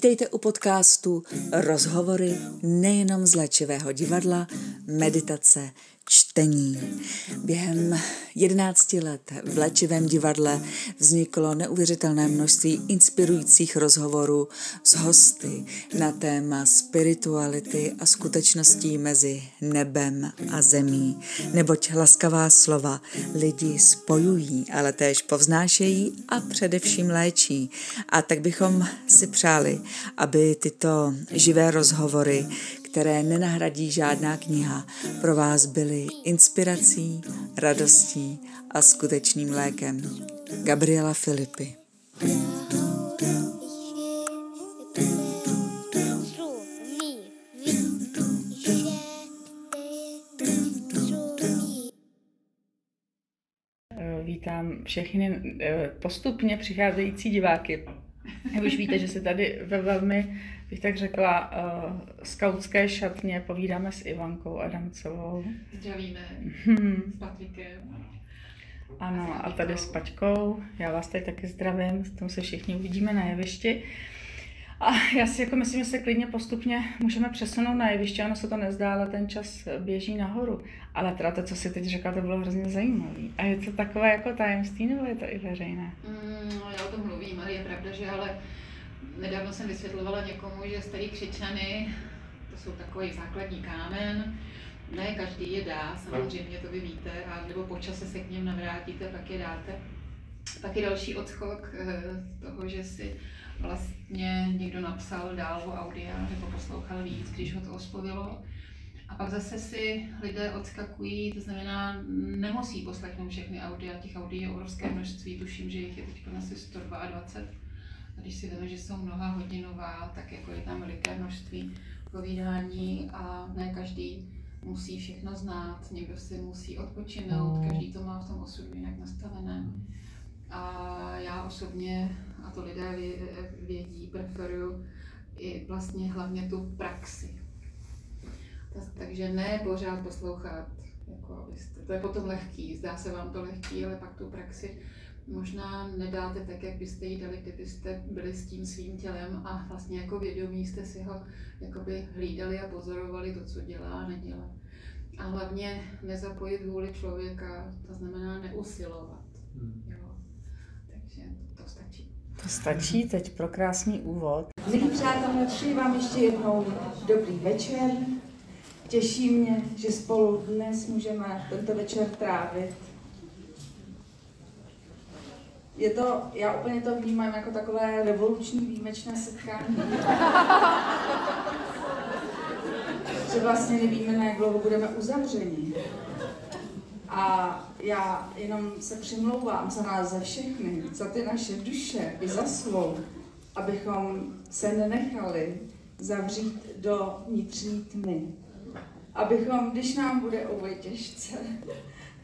Vítejte u podcastu Rozhovory nejenom z léčivého divadla, meditace, čtení. Během 11 let v léčivém divadle vzniklo neuvěřitelné množství inspirujících rozhovorů s hosty na téma spirituality a skutečností mezi nebem a zemí. Neboť laskavá slova lidi spojují, ale též povznášejí a především léčí. A tak bychom si přáli, aby tyto živé rozhovory, které nenahradí žádná kniha, pro vás byly inspirací, radostí a skutečným lékem. Gabriela Filipy. Vítám všechny eh, postupně přicházející diváky. Už víte, že se tady ve velmi bych tak řekla, uh, skautské šatně povídáme s Ivankou Adamcovou. Zdravíme hmm. s Patrikem. Ano, a tady s Paťkou. Já vás tady taky zdravím, s tom se všichni uvidíme na jevišti. A já si jako myslím, že se klidně postupně můžeme přesunout na jeviště, ono se to nezdá, ale ten čas běží nahoru. Ale teda to, co si teď řekla, to bylo hrozně zajímavé. A je to takové jako tajemství, nebo je to i veřejné? Mm, já o tom mluvím, ale je pravda, že ale nedávno jsem vysvětlovala někomu, že starý křičany, to jsou takový základní kámen, ne každý je dá, samozřejmě to vy víte, a nebo po čase se k něm navrátíte, pak je dáte. Pak je další odskok eh, toho, že si vlastně někdo napsal dál o audia nebo poslouchal víc, když ho to oslovilo. A pak zase si lidé odskakují, to znamená, nemusí poslechnout všechny audia, těch audií je obrovské množství, tuším, že jich je teď asi 122 když si vezme, že jsou mnoha hodinová, tak jako je tam veliké množství povídání a ne každý musí všechno znát, někdo si musí odpočinout, no. každý to má v tom osudu jinak nastavené. A já osobně, a to lidé vědí, preferuju i vlastně hlavně tu praxi. Takže ne pořád poslouchat, jako abyste, to je potom lehký, zdá se vám to lehký, ale pak tu praxi možná nedáte tak, jak byste ji dali, kdybyste byli s tím svým tělem a vlastně jako vědomí jste si ho jakoby hlídali a pozorovali to, co dělá a nedělá. A hlavně nezapojit vůli člověka, to znamená neusilovat. Hmm. Jo. Takže to stačí. To stačí teď pro krásný úvod. Milí přátelé, přeji vám ještě jednou dobrý večer. Těší mě, že spolu dnes můžeme tento večer trávit je to, já úplně to vnímám jako takové revoluční výjimečné setkání. že vlastně nevíme, na jak dlouho budeme uzavřeni. A já jenom se přimlouvám za nás, za všechny, za ty naše duše i za svou, abychom se nenechali zavřít do vnitřní tmy. Abychom, když nám bude ovoj těžce,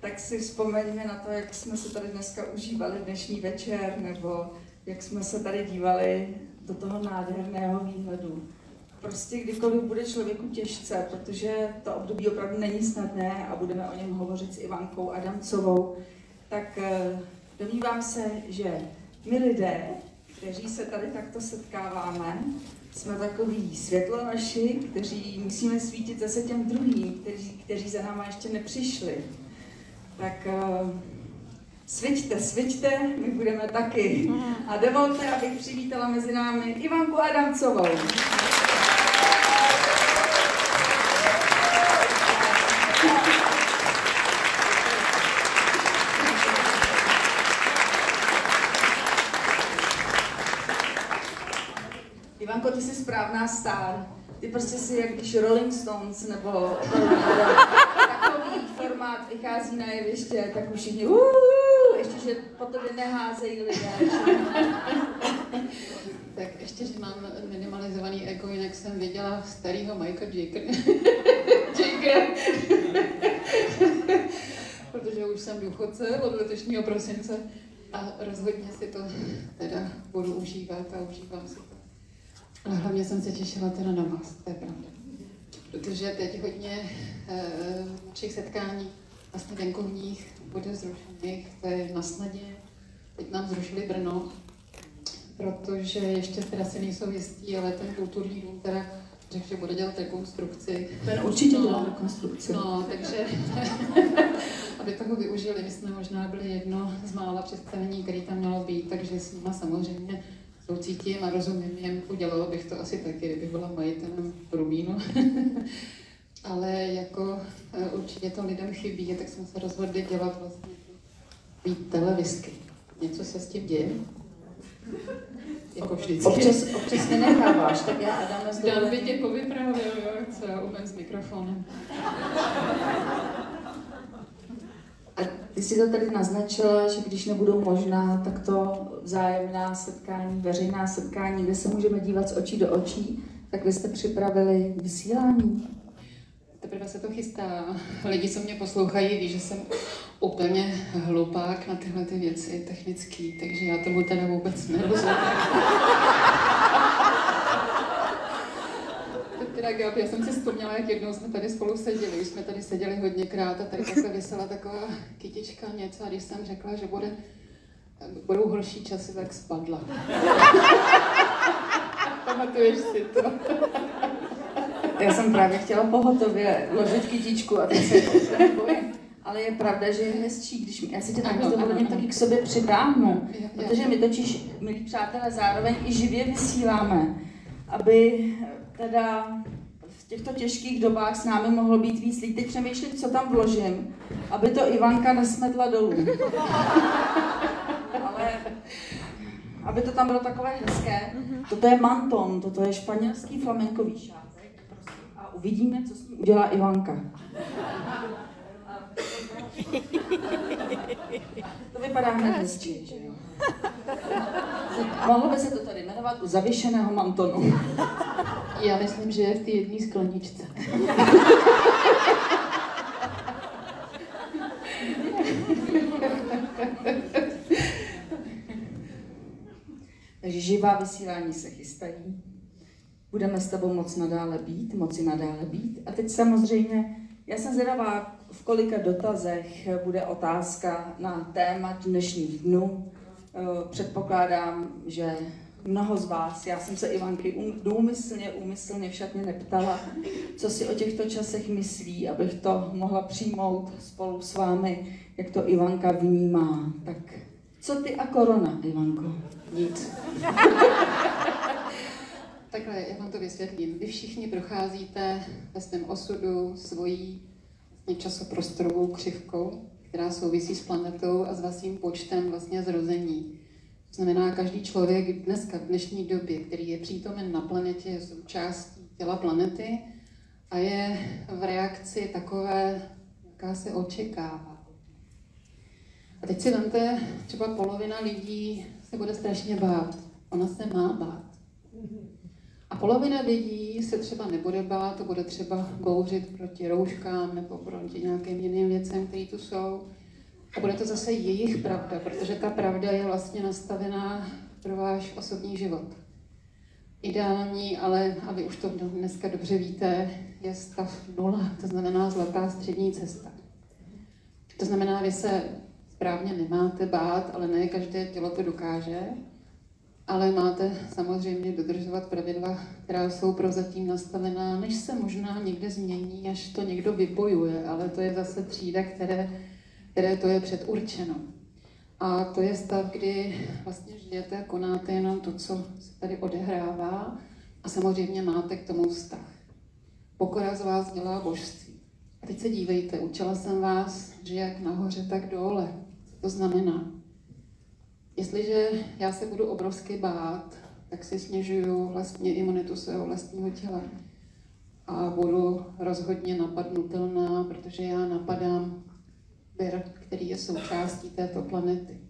tak si vzpomeňme na to, jak jsme se tady dneska užívali dnešní večer, nebo jak jsme se tady dívali do toho nádherného výhledu. Prostě kdykoliv bude člověku těžce, protože to období opravdu není snadné a budeme o něm hovořit s Ivankou Adamcovou, tak eh, domnívám se, že my lidé, kteří se tady takto setkáváme, jsme takový světlonoši, kteří musíme svítit zase těm druhým, kteří, kteří za náma ještě nepřišli. Tak uh, svičte, svičte, my budeme taky. A dovolte, abych přivítala mezi námi Ivanku Adamcovou. Ivanko, ty jsi správná star. Ty prostě si jak když Rolling Stones nebo formát vychází na jeviště, tak už všichni uh, ještě, že po tobě neházejí lidé. tak ještě, že mám minimalizovaný ego, jinak jsem viděla starého Michael Jaker. Jaker. Protože už jsem důchodce od letošního prosince a rozhodně si to teda budu užívat a užívám si to. Ale hlavně jsem se těšila teda na vás, to je pravda. Protože teď hodně našich setkání vlastně venkovních bude zrušených, to je na snadě. Teď nám zrušili Brno, protože ještě teda si nejsou jistí, ale ten kulturní dům teda řekl, že bude dělat rekonstrukci. Ten určitě dělá rekonstrukci. No, takže aby toho využili, my jsme možná byli jedno z mála představení, který tam mělo být, takže s nima samozřejmě soucítím a rozumím jim, udělala bych to asi taky, kdybych byla majitelem Rubínu. Ale jako eh, určitě to lidem chybí, tak jsme se rozhodli dělat vlastně být televizky. Něco se s tím děje? Jako vždycky. Občas, občas mě necháváš, tak já Adame z Dan by tě povyprávěl, jo, co já umím s mikrofonem. Ty jsi to tady naznačila, že když nebudou možná, tak to vzájemná setkání, veřejná setkání, kde se můžeme dívat z očí do očí, tak vy jste připravili vysílání. Teprve se to chystá. Lidi, co mě poslouchají, ví, že jsem úplně hlupák na tyhle ty věci technický, takže já tomu teda vůbec nerozumím. Gabi, já jsem si vzpomněla, jak jednou jsme tady spolu seděli, už jsme tady seděli hodněkrát a tady takhle vysela taková kytička něco a když jsem řekla, že bude, budou horší časy, tak spadla. Pamatuješ si to? Já jsem právě chtěla pohotově ložit kytičku a teď se nebojím. Ale je pravda, že je hezčí, když já si tě tak s dovolením taky k sobě přitáhnu. Protože my totiž, milí přátelé, zároveň i živě vysíláme, aby teda v těchto těžkých dobách s námi mohlo být víc lidí. Teď přemýšlím, co tam vložím, aby to Ivanka nesmetla dolů. Ale aby to tam bylo takové hezké. Toto je manton, toto je španělský flamenkový šátek. A uvidíme, co s ním udělá Ivanka. To vypadá hned hezčí, že? Mohlo by se to tady jmenovat u zavěšeného mantonu. Já myslím, že je v té jedné skleničce. Takže živá vysílání se chystají. Budeme s tebou moc nadále být, moci nadále být. A teď samozřejmě, já jsem zvědavá, v kolika dotazech bude otázka na téma dnešních dnů. Eh, předpokládám, že mnoho z vás, já jsem se Ivanky důmyslně, úmyslně však mě neptala, co si o těchto časech myslí, abych to mohla přijmout spolu s vámi, jak to Ivanka vnímá. Tak co ty a korona, Ivanko? Nic. Takhle, já vám to vysvětlím. Vy všichni procházíte ve svém osudu svojí časoprostorovou křivkou, která souvisí s planetou a s vaším počtem vlastně zrození. To znamená, každý člověk dneska, v dnešní době, který je přítomen na planetě, je součástí těla planety a je v reakci takové, jaká se očekává. A teď si vemte, třeba polovina lidí se bude strašně bát. Ona se má bát. Polovina lidí se třeba nebude bát, bude třeba bouřit proti rouškám nebo proti nějakým jiným věcem, které tu jsou. A bude to zase jejich pravda, protože ta pravda je vlastně nastavená pro váš osobní život. Ideální, ale, a vy už to dneska dobře víte, je stav nula, to znamená zlatá střední cesta. To znamená, vy se správně nemáte bát, ale ne každé tělo to dokáže ale máte samozřejmě dodržovat pravidla, která jsou prozatím nastavená, než se možná někde změní, až to někdo vypojuje, ale to je zase třída, které, které to je předurčeno. A to je stav, kdy vlastně žijete a konáte jenom to, co se tady odehrává a samozřejmě máte k tomu vztah. Pokora z vás dělá božství. A teď se dívejte, učila jsem vás, že jak nahoře, tak dole. Co to znamená? Jestliže já se budu obrovsky bát, tak si snižuju vlastně imunitu svého vlastního těla. A budu rozhodně napadnutelná, protože já napadám vir, který je součástí této planety.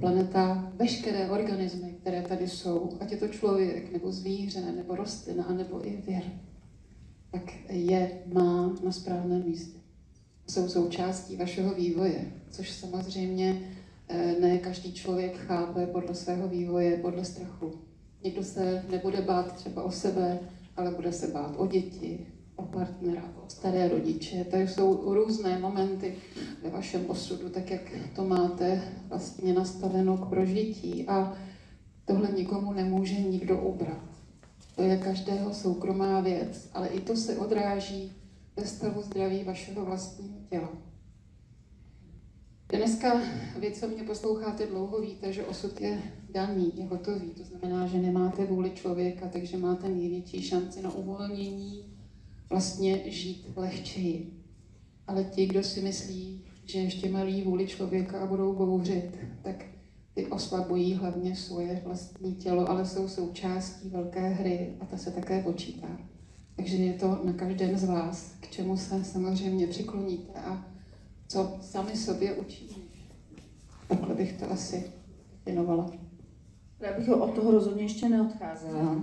Planeta, veškeré organismy, které tady jsou, ať je to člověk, nebo zvíře, nebo rostlina, nebo i vir, tak je, má na správném místě. Jsou součástí vašeho vývoje, což samozřejmě ne každý člověk chápe podle svého vývoje, podle strachu. Někdo se nebude bát třeba o sebe, ale bude se bát o děti, o partnera, o staré rodiče. To jsou různé momenty ve vašem osudu, tak jak to máte vlastně nastaveno k prožití. A tohle nikomu nemůže nikdo ubrat. To je každého soukromá věc, ale i to se odráží ve stavu zdraví vašeho vlastního těla. Dneska vy, co mě posloucháte dlouho, víte, že osud je daný, je hotový. To znamená, že nemáte vůli člověka, takže máte největší šanci na uvolnění, vlastně žít lehčeji. Ale ti, kdo si myslí, že ještě mají vůli člověka a budou bouřit, tak ty oslabují hlavně svoje vlastní tělo, ale jsou součástí velké hry a ta se také počítá. Takže je to na každém z vás, k čemu se samozřejmě přikloníte a co sami sobě učí. Takhle bych to asi věnovala. Já bych od toho rozhodně ještě neodcházela,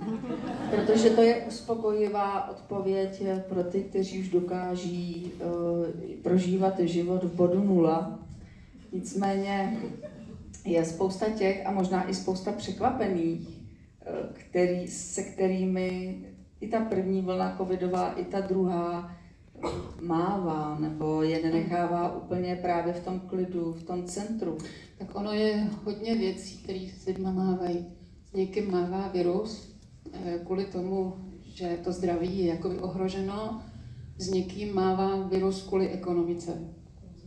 protože to je uspokojivá odpověď pro ty, kteří už dokáží uh, prožívat život v bodu nula. Nicméně je spousta těch a možná i spousta překvapených, uh, který, se kterými i ta první vlna covidová, i ta druhá mává nebo je nenechává úplně právě v tom klidu, v tom centru. Tak ono je hodně věcí, které s lidmi mávají. S někým mává virus eh, kvůli tomu, že to zdraví je jakoby ohroženo, s někým mává virus kvůli ekonomice.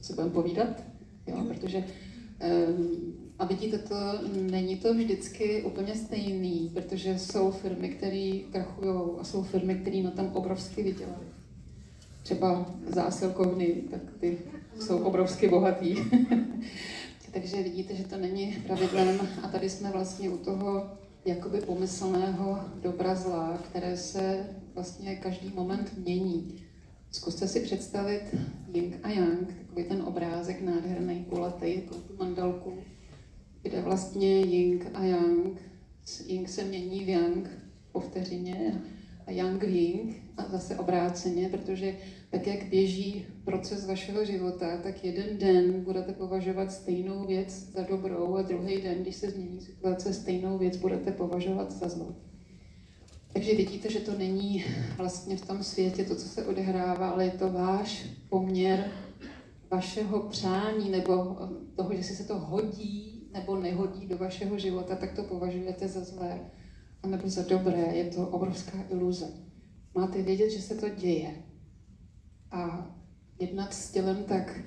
Co si budeme povídat? Jo, protože eh, a vidíte to, není to vždycky úplně stejný, protože jsou firmy, které krachují a jsou firmy, které na tom obrovsky vydělají třeba zásilkovny, tak ty jsou obrovsky bohatý. Takže vidíte, že to není pravidlem a tady jsme vlastně u toho jakoby pomyslného dobra zla, které se vlastně každý moment mění. Zkuste si představit Ying a Yang, takový ten obrázek nádherný, kulatý, jako tu mandalku, kde vlastně Ying a Yang, Ying se mění v Yang po vteřině a Yang v Ying a zase obráceně, protože tak jak běží proces vašeho života, tak jeden den budete považovat stejnou věc za dobrou a druhý den, když se změní situace, stejnou věc budete považovat za zlou. Takže vidíte, že to není vlastně v tom světě to, co se odehrává, ale je to váš poměr vašeho přání nebo toho, že si se to hodí nebo nehodí do vašeho života, tak to považujete za zlé nebo za dobré. Je to obrovská iluze. Máte vědět, že se to děje a jednat s tělem tak,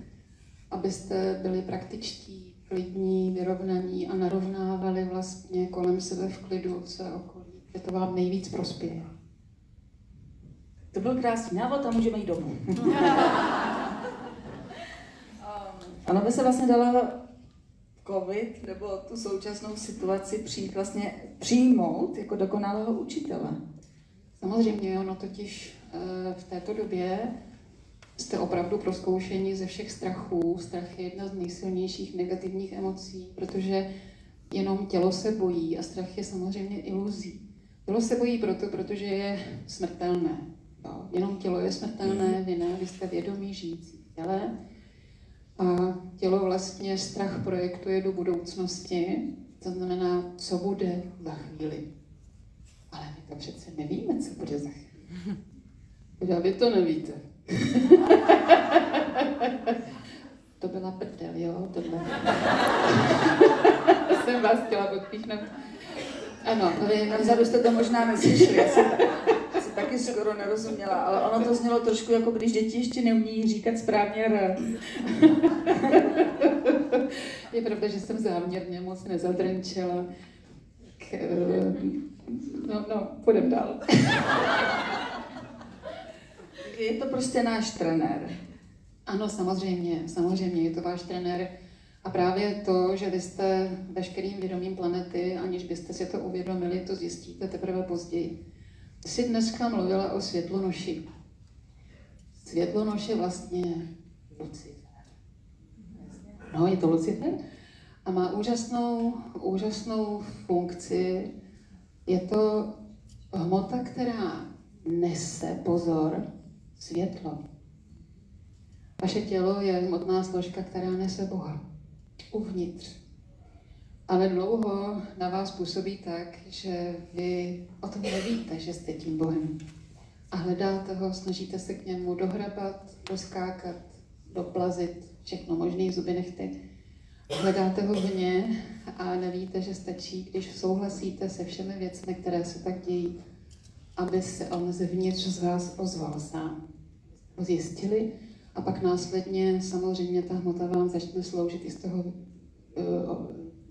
abyste byli praktičtí, klidní, vyrovnaní a narovnávali vlastně kolem sebe v klidu své okolí, že to vám nejvíc prospěje. To byl krásný návod a můžeme jít domů. Ono by se vlastně dalo covid nebo tu současnou situaci přijít vlastně přijmout jako dokonalého učitele. Samozřejmě, ono totiž eh, v této době jste opravdu proskoušeni ze všech strachů. Strach je jedna z nejsilnějších negativních emocí, protože jenom tělo se bojí a strach je samozřejmě iluzí. Tělo se bojí proto, protože je smrtelné. Jo. Jenom tělo je smrtelné, vy ne, vy jste vědomí žijící v těle. A tělo vlastně strach projektuje do budoucnosti, to znamená, co bude za chvíli. Ale my to přece nevíme, co bude za chvíli. Já vy to nevíte. To byla prdel, jo, tohle. jsem vás chtěla podpíchnout. Ano, vy vzadu jste to možná neslyšeli, já jsem, taky skoro nerozuměla, ale ono to znělo trošku jako když děti ještě neumí říkat správně R. Je pravda, že jsem záměrně moc nezadrnčila. K, eh, no, no, půjdem dál je to prostě náš trenér. Ano, samozřejmě, samozřejmě, je to váš trenér. A právě to, že vy jste veškerým vědomím planety, aniž byste si to uvědomili, to zjistíte teprve později. Jsi dneska mluvila o světlonoši. Světlonoš je vlastně Lucifer. No, je to Lucifer a má úžasnou, úžasnou funkci. Je to hmota, která nese pozor, světlo. Vaše tělo je hmotná složka, která nese Boha uvnitř. Ale dlouho na vás působí tak, že vy o tom nevíte, že jste tím Bohem. A hledáte ho, snažíte se k němu dohrabat, doskákat, doplazit, všechno možné zuby nechty. hledáte ho vně a nevíte, že stačí, když souhlasíte se všemi věcmi, které se tak dějí, aby se on zevnitř z vás ozval sám. Zjistili a pak následně samozřejmě ta hmota vám začne sloužit i z toho uh,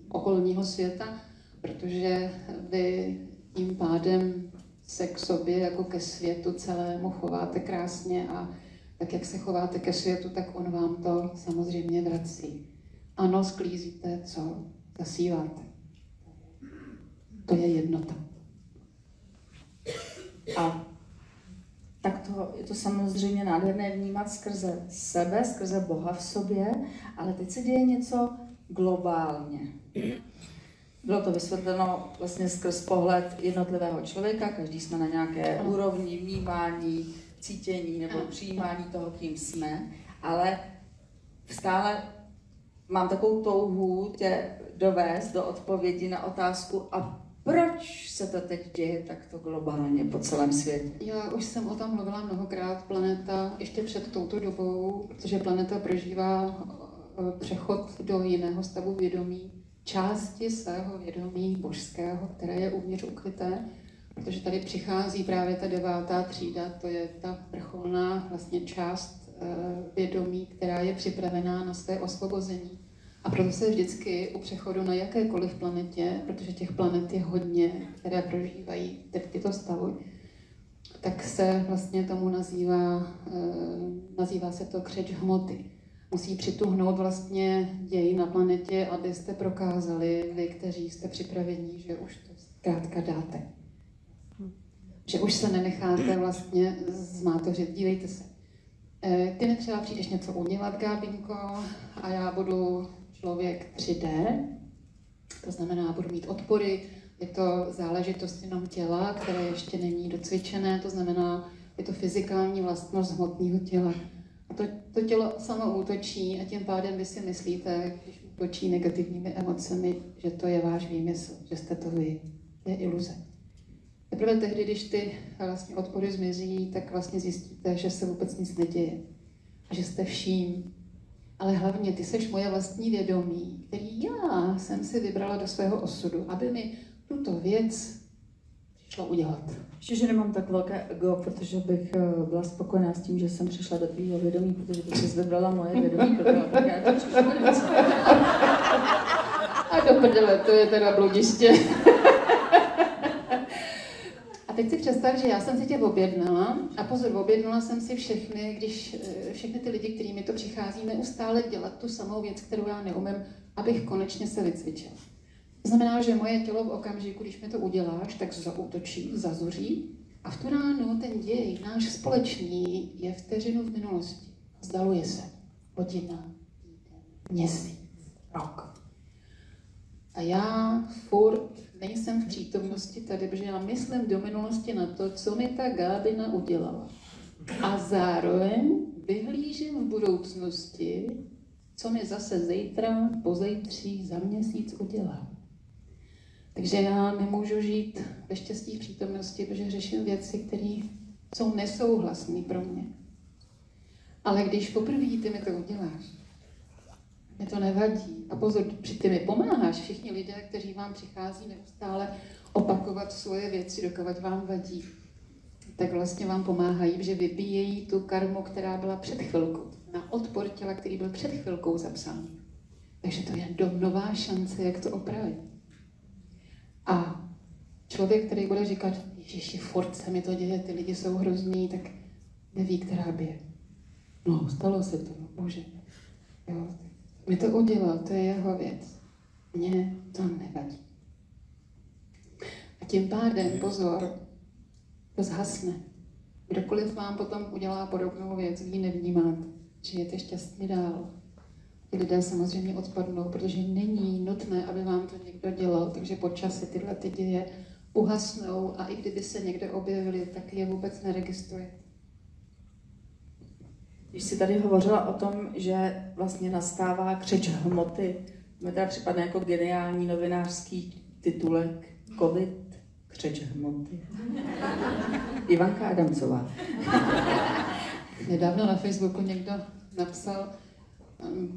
okolního světa, protože vy tím pádem se k sobě jako ke světu celému chováte krásně a tak, jak se chováte ke světu, tak on vám to samozřejmě vrací. Ano, sklízíte, co zasíváte. To je jednota. A tak to, je to samozřejmě nádherné vnímat skrze sebe, skrze Boha v sobě, ale teď se děje něco globálně. Bylo to vysvětleno vlastně skrz pohled jednotlivého člověka, každý jsme na nějaké úrovni vnímání, cítění nebo přijímání toho, kým jsme, ale stále mám takovou touhu tě dovést do odpovědi na otázku, a proč se to teď děje takto globálně po celém světě? Já už jsem o tom mluvila mnohokrát. Planeta ještě před touto dobou, protože planeta prožívá eh, přechod do jiného stavu vědomí, části svého vědomí božského, které je uvnitř ukryté, protože tady přichází právě ta devátá třída, to je ta vrcholná vlastně část eh, vědomí, která je připravená na své osvobození. A proto se vždycky u přechodu na jakékoliv planetě, protože těch planet je hodně, které prožívají tyto stavy, tak se vlastně tomu nazývá, eh, nazývá se to křeč hmoty. Musí přituhnout vlastně ději na planetě, abyste prokázali, vy, kteří jste připraveni, že už to zkrátka dáte. Že už se nenecháte vlastně zmátořit. Dívejte se. Eh, ty mi třeba přijdeš něco udělat, Gábinko, a já budu člověk 3D, to znamená, budu mít odpory, je to záležitost jenom těla, které ještě není docvičené, to znamená, je to fyzikální vlastnost hmotného těla. A to, to tělo samo útočí a tím pádem vy si myslíte, když útočí negativními emocemi, že to je váš výmysl, že jste to vy. To je iluze. Teprve tehdy, když ty vlastně odpory zmizí, tak vlastně zjistíte, že se vůbec nic neděje. A že jste vším, ale hlavně ty seš moje vlastní vědomí, který já jsem si vybrala do svého osudu, aby mi tuto věc přišlo udělat. Ještě, že nemám tak velké ego, protože bych eh, byla spokojená s tím, že jsem přišla do tvýho vědomí, protože ty jsi vybrala moje vědomí, tak já to A do prdele, to je teda bludiště teď si představ, že já jsem si tě objednala a pozor, objednala jsem si všechny, když eh, všechny ty lidi, kterými to přichází, neustále dělat tu samou věc, kterou já neumím, abych konečně se vycvičila. To znamená, že moje tělo v okamžiku, když mi to uděláš, tak zautočí, zazuří a v tu ránu ten děj, náš společný, je vteřinu v minulosti. Zdaluje se. Hodina, měsíc, rok. A já furt nejsem v přítomnosti tady, protože já myslím do minulosti na to, co mi ta Gábina udělala. A zároveň vyhlížím v budoucnosti, co mi zase zítra, pozejtří, za měsíc udělá. Takže já nemůžu žít ve štěstí přítomnosti, protože řeším věci, které jsou nesouhlasné pro mě. Ale když poprvé ty mi to uděláš, mě to nevadí. A pozor, ty mi pomáháš, všichni lidé, kteří vám přichází neustále opakovat svoje věci, dokud vám vadí, tak vlastně vám pomáhají, že vybíjejí tu karmu, která byla před chvilkou, na odpor těla, který byl před chvilkou zapsán. Takže to je nová šance, jak to opravit. A člověk, který bude říkat, Ježiši, furt se mi to děje, ty lidi jsou hrozný, tak neví, která bije. No, stalo se to, no, bože. Jo, mi to udělal, to je jeho věc. Mně to nevadí. A tím pádem, pozor, to zhasne. Kdokoliv vám potom udělá podobnou věc, vy ji nevnímáte, žijete šťastně dál. Ty lidé samozřejmě odpadnou, protože není nutné, aby vám to někdo dělal, takže po čase tyhle ty děje uhasnou a i kdyby se někde objevili, tak je vůbec neregistrujete. Když jsi tady hovořila o tom, že vlastně nastává křeč hmoty, mi teda připadne jako geniální novinářský titulek COVID, křeč hmoty. Ivanka Adamcová. Nedávno na Facebooku někdo napsal,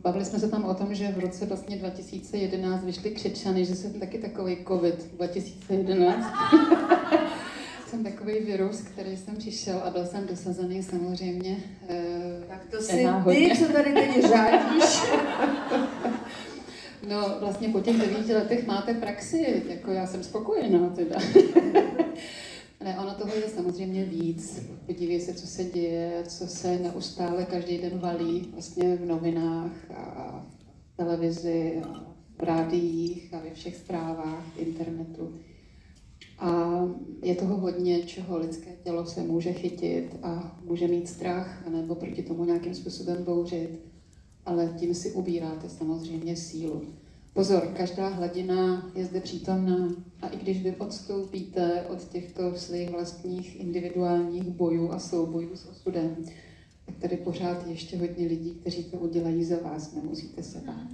Bavili jsme se tam o tom, že v roce vlastně 2011 vyšly křečany, že jsem taky takový covid 2011. jsem takový virus, který jsem přišel a byl jsem dosazený samozřejmě. Eh, tak to si ty, co tady teď řádíš. no vlastně po těch devíti letech máte praxi, jako já jsem spokojená teda. Ne, ono toho je samozřejmě víc. Podívej se, co se děje, co se neustále každý den valí vlastně v novinách a v televizi, a v rádiích a ve všech zprávách, internetu. A je toho hodně, čeho lidské tělo se může chytit a může mít strach, nebo proti tomu nějakým způsobem bouřit, ale tím si ubíráte samozřejmě sílu. Pozor, každá hladina je zde přítomná a i když vy odstoupíte od těchto svých vlastních individuálních bojů a soubojů s osudem, tak tady pořád ještě hodně lidí, kteří to udělají za vás, nemusíte se bát.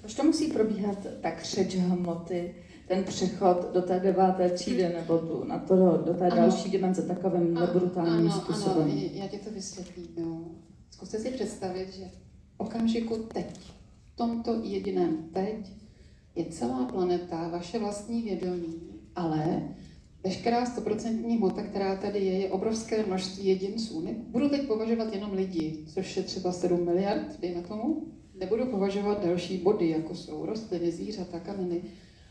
Proč to musí probíhat tak křeč hmoty, ten přechod do té deváté třídy nebo tu, na to do, do té ano. další dimenze takovým nebrutálním ano, způsobem? Ano, já ti to vysvětlím. Jo. Zkuste si představit, že okamžiku teď tomto jediném teď je celá planeta, vaše vlastní vědomí, ale veškerá stoprocentní hmota, která tady je, je obrovské množství jedinců. Budu teď považovat jenom lidi, což je třeba 7 miliard, dejme tomu. Nebudu považovat další body, jako jsou rostliny, zvířata, kameny,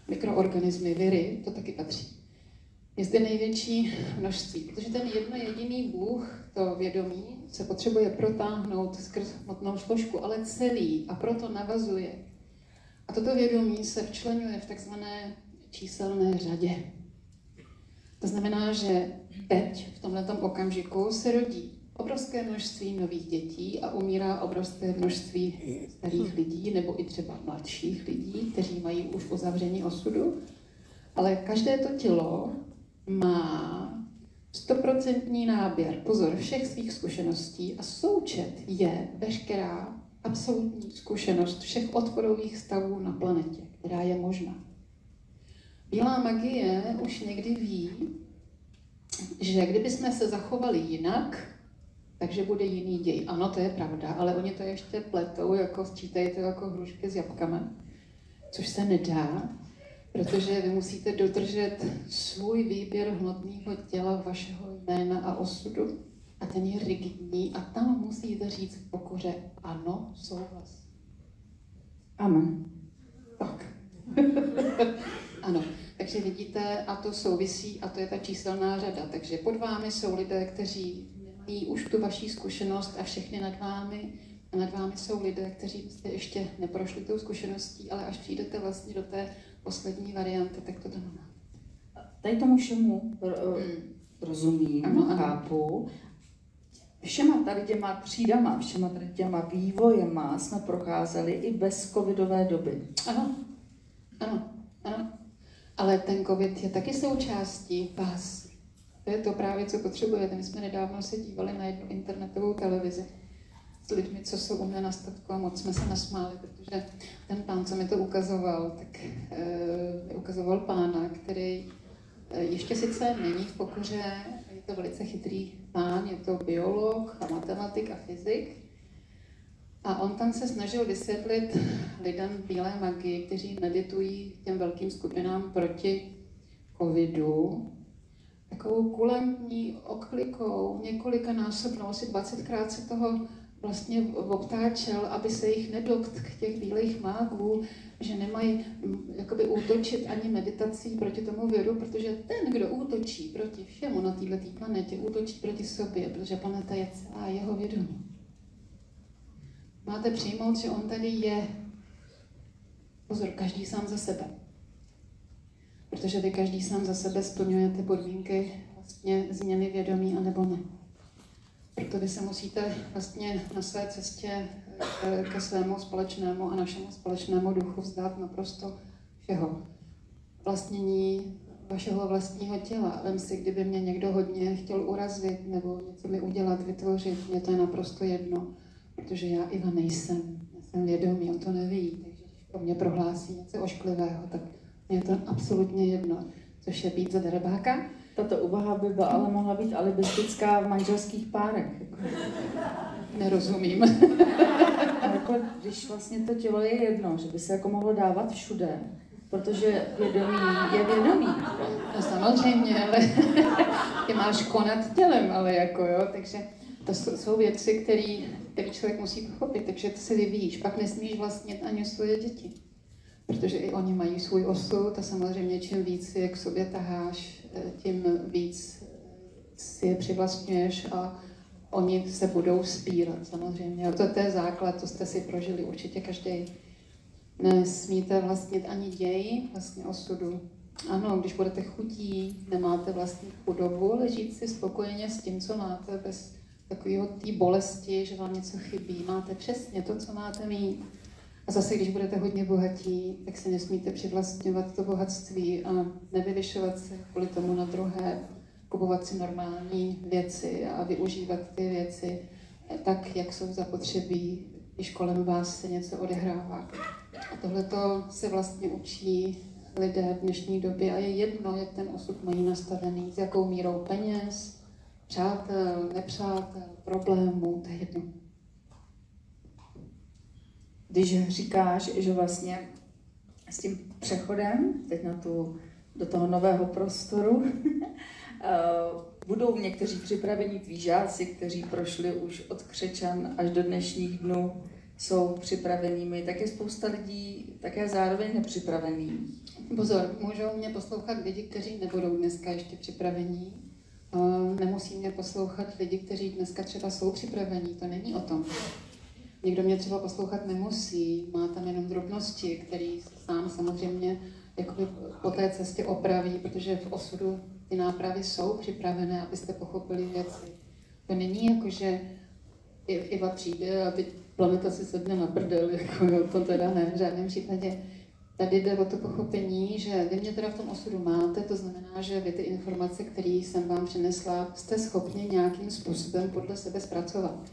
mikroorganismy, viry, to taky patří. Je zde největší množství, protože ten jedno jediný Bůh, to vědomí, se potřebuje protáhnout skrz hmotnou složku, ale celý a proto navazuje. A toto vědomí se včlenuje v takzvané číselné řadě. To znamená, že teď, v tomto okamžiku, se rodí obrovské množství nových dětí a umírá obrovské množství starých lidí nebo i třeba mladších lidí, kteří mají už uzavření osudu. Ale každé to tělo má stoprocentní náběr, pozor, všech svých zkušeností a součet je veškerá absolutní zkušenost všech odporových stavů na planetě, která je možná. Bílá magie už někdy ví, že kdyby jsme se zachovali jinak, takže bude jiný děj. Ano, to je pravda, ale oni to ještě pletou, jako sčítají to jako hrušky s jabkama, což se nedá, protože vy musíte dodržet svůj výběr hmotného těla, vašeho jména a osudu a ten je rigidní a tam musíte říct v pokoře ano, souhlas. Amen. Tak. ano. Takže vidíte, a to souvisí, a to je ta číselná řada. Takže pod vámi jsou lidé, kteří nemají už tu vaší zkušenost a všechny nad vámi. A nad vámi jsou lidé, kteří jste ještě neprošli tou zkušeností, ale až přijdete vlastně do té poslední varianty, tak to tam má. Tady tomu všemu hmm. rozumím, ano, ano. chápu. Všema tady těma třídama, všema tady těma vývojema jsme procházeli i bez covidové doby. Ano, ano, ano. Ale ten covid je taky součástí vás. To je to právě, co potřebujete. My jsme nedávno se dívali na jednu internetovou televizi s lidmi, co jsou u mě na statku a moc jsme se nasmáli, protože ten pán, co mi to ukazoval, tak e, ukazoval pána, který e, ještě sice není v pokoře, je to velice chytrý pán, je to biolog a matematik a fyzik. A on tam se snažil vysvětlit lidem bílé magii, kteří meditují těm velkým skupinám proti covidu, takovou kulantní oklikou, několika násobnou, asi 20krát se toho vlastně obtáčel, aby se jich nedotkl těch bílých mágů, že nemají mm, jakoby útočit ani meditací proti tomu viru, protože ten, kdo útočí proti všemu na této planetě, útočí proti sobě, protože planeta je celá jeho vědomí. Máte přijmout, že on tady je. Pozor, každý sám za sebe. Protože vy každý sám za sebe splňujete podmínky vlastně změny vědomí, anebo ne. Proto vy se musíte vlastně na své cestě eh, ke svému společnému a našemu společnému duchu vzdát naprosto všeho. Vlastnění vašeho vlastního těla. Vem si, kdyby mě někdo hodně chtěl urazit nebo něco mi udělat, vytvořit, mě to je naprosto jedno, protože já Iva nejsem. Já jsem vědomý, on to neví, takže když po mně prohlásí něco ošklivého, tak mě je to absolutně jedno, což je být za drbáka tato úvaha by byla, ale mohla být alibistická v manželských párech. Jako. nerozumím. jako, když vlastně to tělo je jedno, že by se jako mohlo dávat všude, protože vědomí je vědomí. No samozřejmě, ale ty máš konat tělem, ale jako jo, takže to jsou věci, které člověk musí pochopit, takže ty se vyvíjíš. Pak nesmíš vlastně ani svoje děti, protože i oni mají svůj osud a samozřejmě čím víc je k sobě taháš, eh, tím víc si je přivlastňuješ a oni se budou spírat samozřejmě. To, to je základ, to jste si prožili určitě každý. Nesmíte vlastnit ani děj vlastně osudu. Ano, když budete chutí, nemáte vlastní chudobu, ale žít si spokojeně s tím, co máte, bez takového té bolesti, že vám něco chybí. Máte přesně to, co máte mít. A zase, když budete hodně bohatí, tak se nesmíte přivlastňovat to bohatství a nevyvyšovat se kvůli tomu na druhé, kupovat si normální věci a využívat ty věci tak, jak jsou zapotřebí, když kolem vás se něco odehrává. A tohle se vlastně učí lidé v dnešní době a je jedno, jak ten osud mají nastavený, s jakou mírou peněz, přátel, nepřátel, problémů, to je jedno. Když říkáš, že vlastně s tím přechodem, teď na tu, do toho nového prostoru, Eh, budou někteří připravení tví žáci, kteří prošli už od křečan až do dnešních dnů, jsou připravenými, tak je spousta lidí také zároveň nepřipravený. Pozor, můžou mě poslouchat lidi, kteří nebudou dneska ještě připravení. Nemusí mě poslouchat lidi, kteří dneska třeba jsou připravení, to není o tom. Někdo mě třeba poslouchat nemusí, má tam jenom drobnosti, který sám samozřejmě jakoby po té cestě opraví, protože v osudu ty nápravy jsou připravené, abyste pochopili věci. To není jako, že Iva přijde a teď planeta si sedne na prdel, jako jo, to teda ne, v žádném případě. Tady jde o to pochopení, že vy mě teda v tom osudu máte, to znamená, že vy ty informace, které jsem vám přinesla, jste schopni nějakým způsobem podle sebe zpracovat.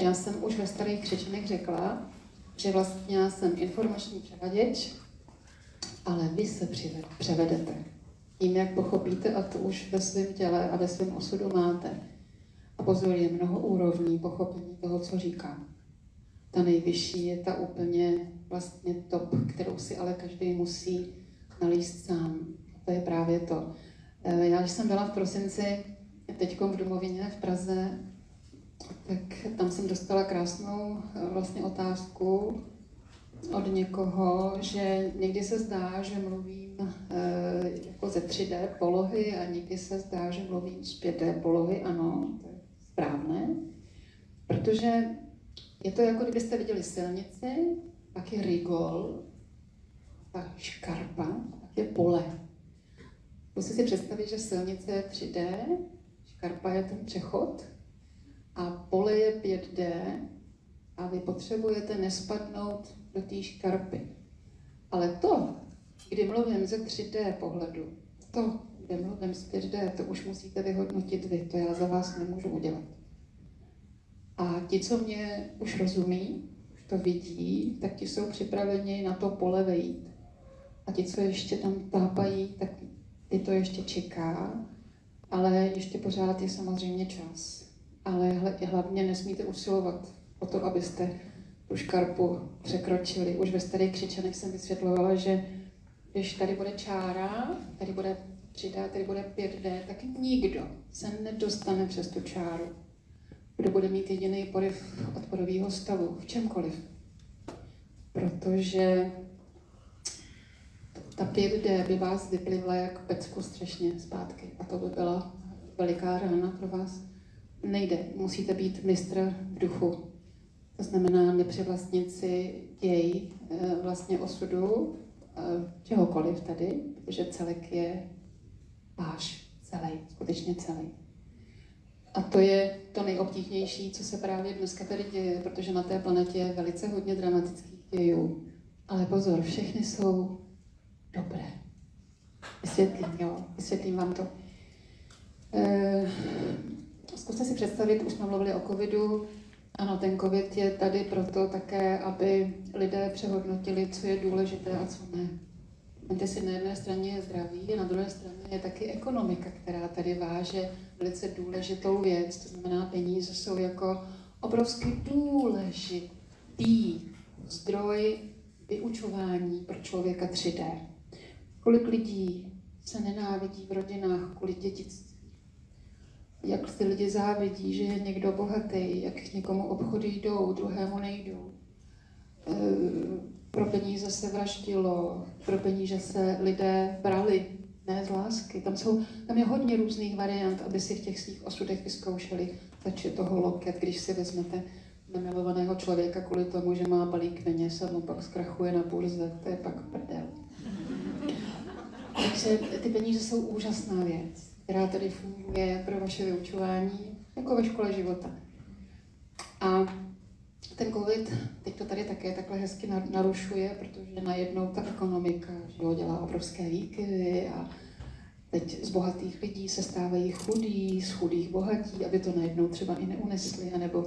Já jsem už ve starých křečenech řekla, že vlastně já jsem informační převaděč, ale vy se převedete tím, jak pochopíte, a to už ve svém těle a ve svém osudu máte. A pozor, je mnoho úrovní pochopení toho, co říkám. Ta nejvyšší je ta úplně vlastně top, kterou si ale každý musí nalíst sám. A to je právě to. Eh, já, když jsem byla v prosinci teď v domovině v Praze, tak tam jsem dostala krásnou eh, vlastně otázku od někoho, že někdy se zdá, že mluví Eh, jako ze 3D polohy a někdy se zdá, že mluvím z 5D polohy, ano, to je správné, protože je to jako kdybyste viděli silnici, pak je rigol, pak škarpa, pak je pole. Musíte si představit, že silnice je 3D, škarpa je ten přechod a pole je 5D a vy potřebujete nespadnout do té škarpy. Ale to, kdy mluvím ze 3D pohledu, to, kdy mluvím z 5D, to už musíte vyhodnotit vy, to já za vás nemůžu udělat. A ti, co mě už rozumí, už to vidí, tak ti jsou připraveni na to pole vejít. A ti, co ještě tam tápají, tak ty to ještě čeká, ale ještě pořád je samozřejmě čas. Ale hlavně nesmíte usilovat o to, abyste tu škarpu překročili. Už ve starých křičanech jsem vysvětlovala, že když tady bude čára, tady bude 3D, tady bude 5D, tak nikdo se nedostane přes tu čáru. Kdo bude mít jediný poryv odporového stavu, v čemkoliv. Protože ta 5D by vás vyplivla jak pecku strašně zpátky a to by byla veliká rána pro vás. Nejde, musíte být mistr v duchu. To znamená nepřivlastnit si děj eh, vlastně osudu, Eh, čehokoliv tady, protože celek je váš, celý, skutečně celý. A to je to nejobtížnější, co se právě dneska tady děje, protože na té planetě je velice hodně dramatických dějů. Ale pozor, všechny jsou dobré. Vysvětlím, jo, vysvětlím vám to. E, zkuste si představit, už jsme mluvili o covidu, ano, ten COVID je tady proto také, aby lidé přehodnotili, co je důležité a co ne. Víte si, na jedné straně je zdraví a na druhé straně je taky ekonomika, která tady váže velice důležitou věc. To znamená, peníze jsou jako obrovsky důležitý zdroj vyučování pro člověka 3D. Kolik lidí se nenávidí v rodinách kvůli dětictví. Jak ty lidi závidí, že je někdo bohatý, jak někomu obchody jdou, druhému nejdou. E, pro peníze se vraždilo, pro peníze se lidé brali, ne z lásky. Tam, jsou, tam je hodně různých variant, aby si v těch svých osudech vyzkoušeli tači toho loket, když si vezmete nemilovaného člověka kvůli tomu, že má balík peněz a mu pak zkrachuje na burze, to je pak prdel. Takže ty peníze jsou úžasná věc, která tady funguje pro vaše vyučování, jako ve škole života. A ten covid teď to tady také takhle hezky narušuje, protože najednou ta ekonomika že jo, dělá obrovské výkyvy a teď z bohatých lidí se stávají chudí, z chudých bohatí, aby to najednou třeba i neunesli, anebo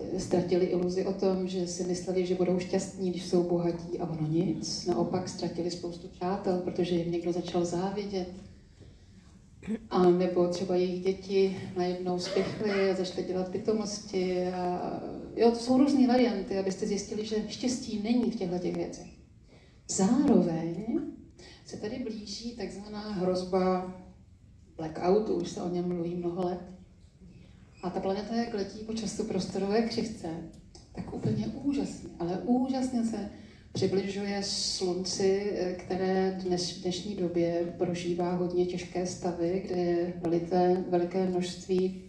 eh, ztratili iluzi o tom, že si mysleli, že budou šťastní, když jsou bohatí a ono nic. Naopak ztratili spoustu přátel, protože jim někdo začal závidět. A nebo třeba jejich děti najednou spěchly a začaly dělat pitomosti. A, jo, to jsou různé varianty, abyste zjistili, že štěstí není v těchto těch věcech. Zároveň se tady blíží takzvaná hrozba blackoutu, už se o něm mluví mnoho let. A ta planeta, jak letí po často prostorové křivce, tak úplně úžasně, ale úžasně se přibližuje slunci, které dnes, v dnešní době prožívá hodně těžké stavy, kde je veliké, veliké množství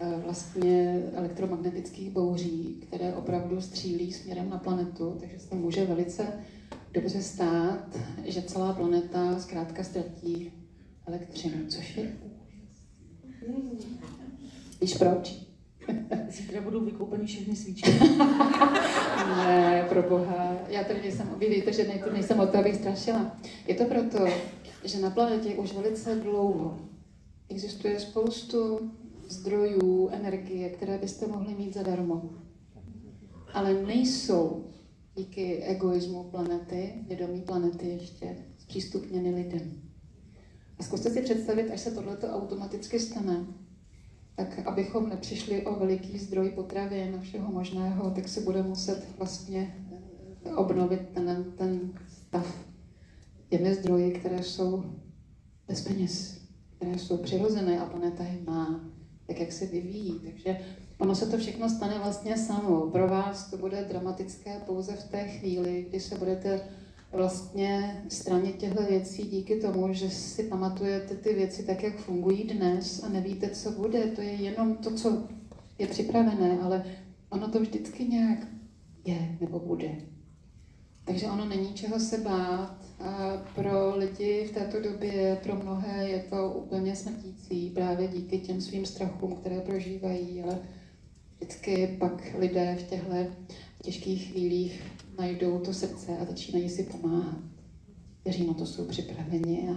eh, vlastně elektromagnetických bouří, které opravdu střílí směrem na planetu, takže se může velice dobře stát, že celá planeta zkrátka ztratí elektřinu, což je Víš proč? Zítra budou vykoupeny všechny svíčky. ne, pro boha. Já tady nejsem, vy víte, že ne, nejsem o to, abych strašila. Je to proto, že na planetě už velice dlouho existuje spoustu zdrojů energie, které byste mohli mít zadarmo. Ale nejsou díky egoismu planety, vědomí planety ještě zpřístupněny lidem. A zkuste si představit, až se tohleto automaticky stane, tak abychom nepřišli o veliký zdroj potravy na všeho možného, tak se bude muset vlastně obnovit ten, ten stav těmi zdroji, které jsou bez peněz, které jsou přirozené a planeta je má, tak jak se vyvíjí. Takže ono se to všechno stane vlastně samo. Pro vás to bude dramatické pouze v té chvíli, kdy se budete vlastně stranit těchto věcí díky tomu, že si pamatujete ty věci tak, jak fungují dnes a nevíte, co bude. To je jenom to, co je připravené, ale ono to vždycky nějak je nebo bude. Takže ono není čeho se bát. A pro lidi v této době, pro mnohé je to úplně smrtící právě díky těm svým strachům, které prožívají, ale vždycky pak lidé v těchto těžkých chvílích najdou to srdce a začínají si pomáhat, kteří na to jsou připraveni. A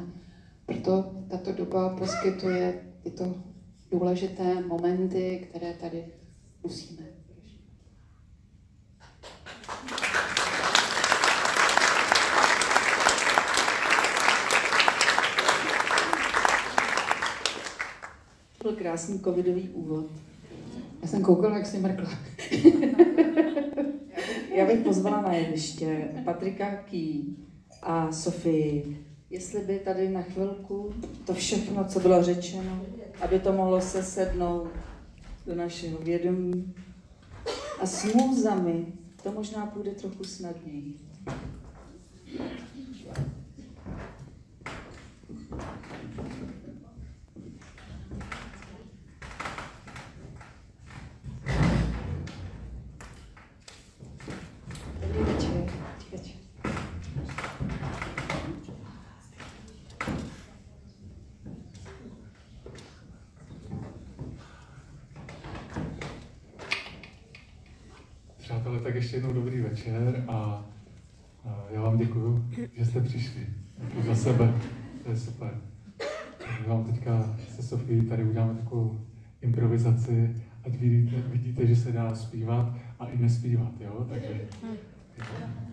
proto tato doba poskytuje tyto důležité momenty, které tady musíme Byl krásný covidový úvod. Já jsem koukala, jak jsi mrkla. Já bych pozvala na jeviště Patrika Ký a Sofii, jestli by tady na chvilku to všechno, co bylo řečeno, aby to mohlo se sednout do našeho vědomí. A s můzami to možná půjde trochu snadněji. Přátelé, tak ještě jednou dobrý večer a, a já vám děkuju, že jste přišli. Děkuji za sebe, to je super. My vám teďka se Sofí tady uděláme takovou improvizaci, ať vidíte, vidíte, že se dá zpívat a i nespívat, jo? Takže... Tom.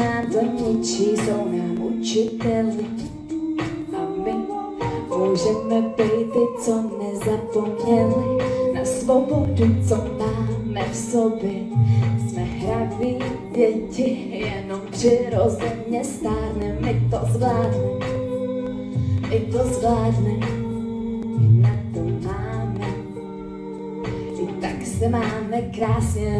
Nám to ničí, jsou nám učiteli. A my můžeme být ty, co nezapomněli na svobodu, co máme v sobě. Jsme hraví děti, jenom přirozeně stárne, my to zvládneme, my to zvládneme, my na to máme. I tak se máme krásně,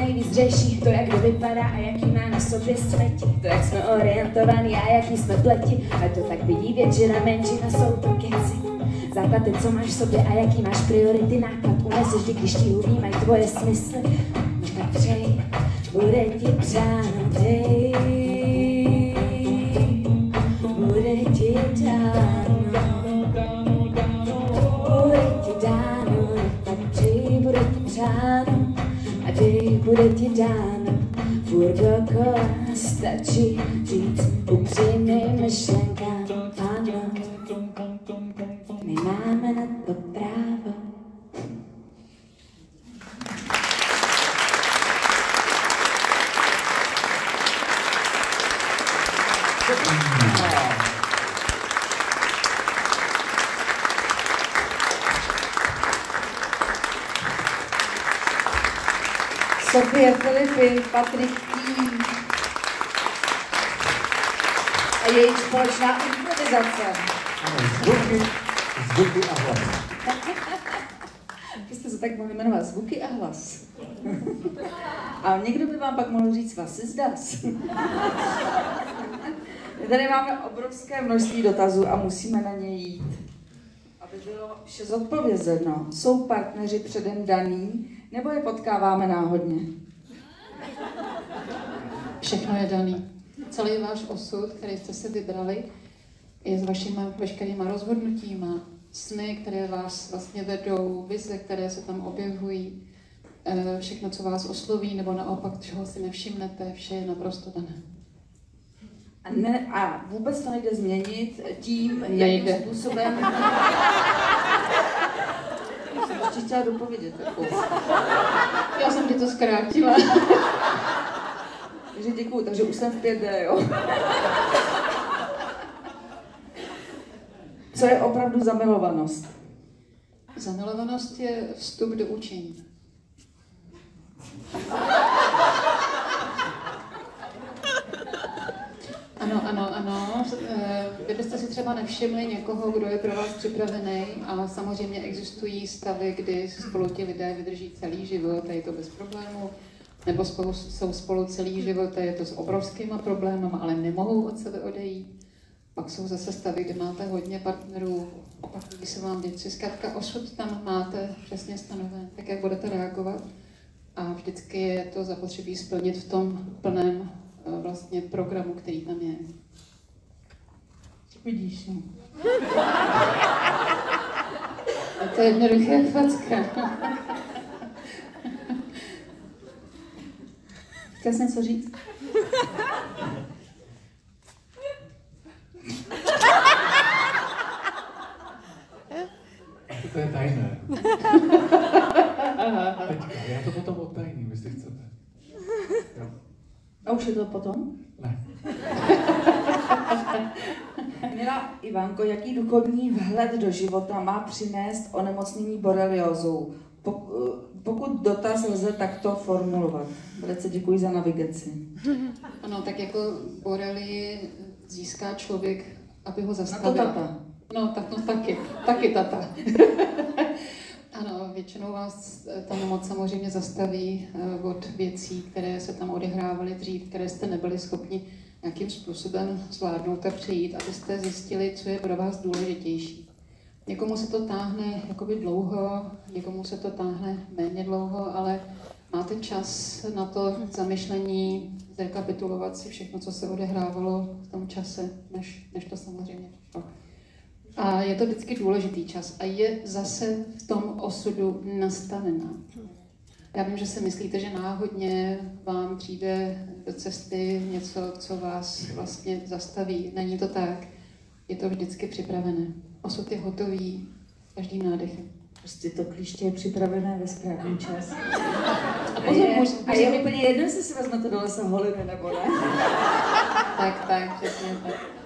nejvíc řeší to, jak kdo vypadá a jaký má na sobě smeti. To, jak jsme orientovaní a jaký jsme pleti. A to tak vidí většina, menšina jsou to keci. Základ co máš v sobě a jaký máš priority, náklad uneseš, vždy, když ti uvímají tvoje smysly. Tak přeji, bude ti přáno, dej. Dej, bude ti dáno. Furt dokola stačí říct upřímným Filipy, Patrik Tím a jejich společná improvizace. Zvuky, zvuky a hlas. Vy jste se tak mohli jmenovat zvuky a hlas. A někdo by vám pak mohl říct was is das. My tady máme obrovské množství dotazů a musíme na ně jít. Aby bylo vše zodpovězeno. Jsou partneři předem daný, nebo je potkáváme náhodně? Všechno je daný. Celý váš osud, který jste si vybrali, je s vašimi veškerýma rozhodnutíma, sny, které vás vlastně vedou, vize, které se tam objevují, eh, všechno, co vás osloví, nebo naopak, čeho si nevšimnete, vše je naprosto dané. A, ne, a vůbec to nejde změnit tím, Nejde. jakým způsobem... Já jsem ještě chtěla dopovědět. Já jsem ti to zkrátila. Takže děkuju, takže už jsem v 5D, jo. Co je opravdu zamilovanost? Zamilovanost je vstup do učení. Ano, ano, ano. Eh, Kdybyste si třeba nevšimli někoho, kdo je pro vás připravený a samozřejmě existují stavy, kdy spolu ti lidé vydrží celý život a je to bez problémů, nebo spolu, jsou spolu celý život a je to s obrovskýma problémy, ale nemohou od sebe odejít. Pak jsou zase stavy, kde máte hodně partnerů, opakují se vám věci. Zkrátka osud tam máte přesně stanoven, tak jak budete reagovat. A vždycky je to zapotřebí splnit v tom plném Eh, vlastně programu, který tam je. Vidíš, no. A to je jednoduché facka. Chtěl jsem něco říct? To je tajné. A už je to potom? Ne. Milá Ivanko, jaký duchovní vhled do života má přinést onemocnění boreliózou? Pok- pokud dotaz lze takto formulovat. Velice děkuji za navigaci. Ano, tak jako borely získá člověk, aby ho Na to zastavil. tata. No, tak no taky, taky tata. většinou vás ta nemoc samozřejmě zastaví eh, od věcí, které se tam odehrávaly dřív, které jste nebyli schopni nějakým způsobem zvládnout a přejít, abyste zjistili, co je pro vás důležitější. Někomu se to táhne jakoby dlouho, někomu se to táhne méně dlouho, ale máte čas na to zamyšlení, zrekapitulovat si všechno, co se odehrávalo v tom čase, než, než to samozřejmě přišlo. A je to vždycky důležitý čas a je zase v tom osudu nastavená. Já vím, že si myslíte, že náhodně vám přijde do cesty něco, co vás vlastně zastaví. Není to tak. Je to vždycky připravené. Osud je hotový každým nádechem. Prostě to klíště je připravené ve správný čas. A A pozor, je, může, a je úplně jedno, jestli si vezmete do lesa holiny nebo ne. tak, tak, přesně tak.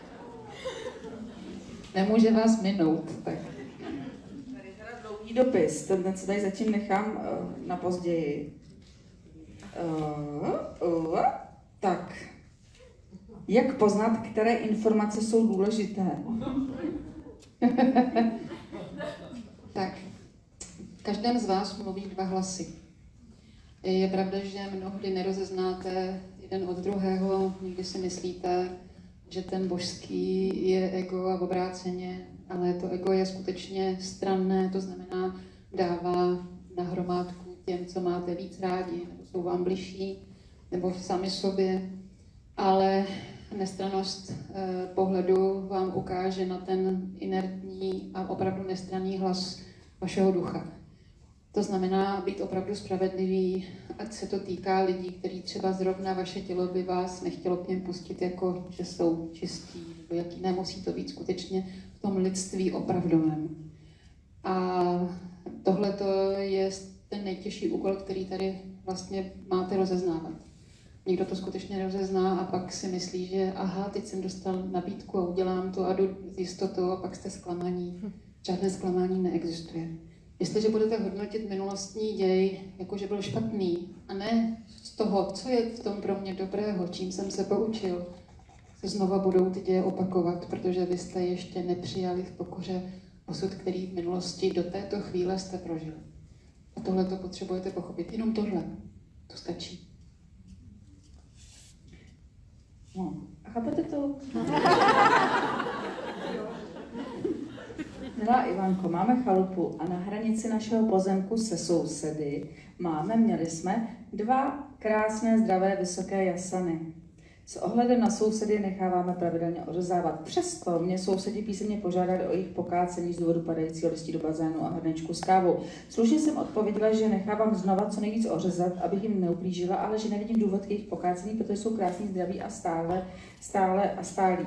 Nemůže vás minout, tak. Tady teda dlouhý dopis, ten co tady zatím nechám uh, na později. Uh, uh, tak. Jak poznat, které informace jsou důležité? Tak, v každém z vás mluví dva hlasy. Je pravda, že mnohdy nerozeznáte jeden od druhého, někdy si myslíte, že ten božský je ego a obráceně, ale to ego je skutečně stranné, to znamená dává na hromádku těm, co máte víc rádi, nebo jsou vám bližší, nebo sami sobě, ale nestranost eh, pohledu vám ukáže na ten inertní a opravdu nestranný hlas vašeho ducha. To znamená být opravdu spravedlivý, ať se to týká lidí, kteří třeba zrovna vaše tělo by vás nechtělo k něm pustit, jako že jsou čistí, nebo jaký nemusí to být skutečně v tom lidství opravdovém. A tohle to je ten nejtěžší úkol, který tady vlastně máte rozeznávat. Někdo to skutečně nerozezná a pak si myslí, že aha, teď jsem dostal nabídku a udělám to a jdu s jistotou a pak jste zklamaní. Žádné zklamání neexistuje. Jestliže budete hodnotit minulostní děj, jako že byl špatný, a ne z toho, co je v tom pro mě dobrého, čím jsem se poučil, se znova budou ty děje opakovat, protože vy jste ještě nepřijali v pokoře osud, který v minulosti do této chvíle jste prožili. A tohle to potřebujete pochopit. Jenom tohle. To stačí. No, a chápete to? Milá Ivanko, máme chalupu a na hranici našeho pozemku se sousedy máme, měli jsme, dva krásné, zdravé, vysoké jasany. S ohledem na sousedy necháváme pravidelně ořezávat. Přesto mě sousedi písemně požádali o jejich pokácení z důvodu padajícího listí do bazénu a hrnečku s kávou. Slušně jsem odpověděla, že nechávám znova co nejvíc ořezat, abych jim neublížila, ale že nevidím důvod k jejich pokácení, protože jsou krásní, zdraví a stále, stále a stálí.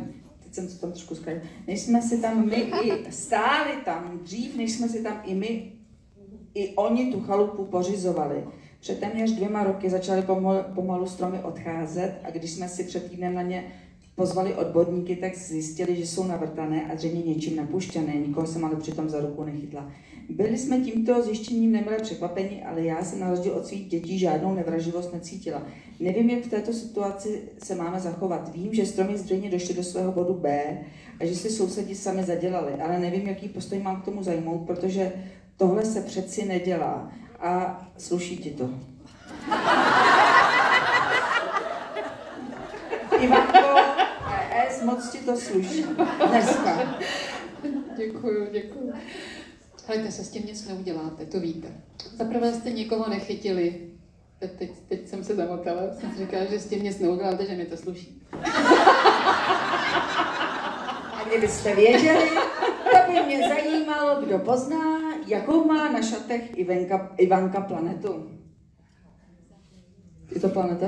Jsem to tam trošku zkazila. Než jsme si tam my i stáli tam dřív, než jsme si tam i my, i oni tu chalupu pořizovali. Před téměř dvěma roky začaly pomalu, pomalu stromy odcházet a když jsme si před týdnem na ně pozvali odborníky, tak zjistili, že jsou navrtané a zřejmě něčím napuštěné. Nikoho jsem ale přitom za ruku nechytla. Byli jsme tímto zjištěním nemile překvapeni, ale já jsem na rozdíl od svých dětí žádnou nevraživost necítila. Nevím, jak v této situaci se máme zachovat. Vím, že stromy zřejmě došly do svého bodu B a že si sousedi sami zadělali, ale nevím, jaký postoj mám k tomu zajmout, protože tohle se přeci nedělá a sluší ti to. Ivanko, ES, moc ti to sluší. Dneska. Děkuju, děkuju. Hledajte se s tím nic neuděláte, to víte. Zaprvé jste nikoho nechytili. Teď, teď, teď jsem se zamotala, jsem si říkala, že s tím nic neuděláte, že mi to sluší. A kdybyste věděli, to by mě zajímalo, kdo pozná, jakou má na šatech Ivanka, Ivanka planetu. Je to planeta?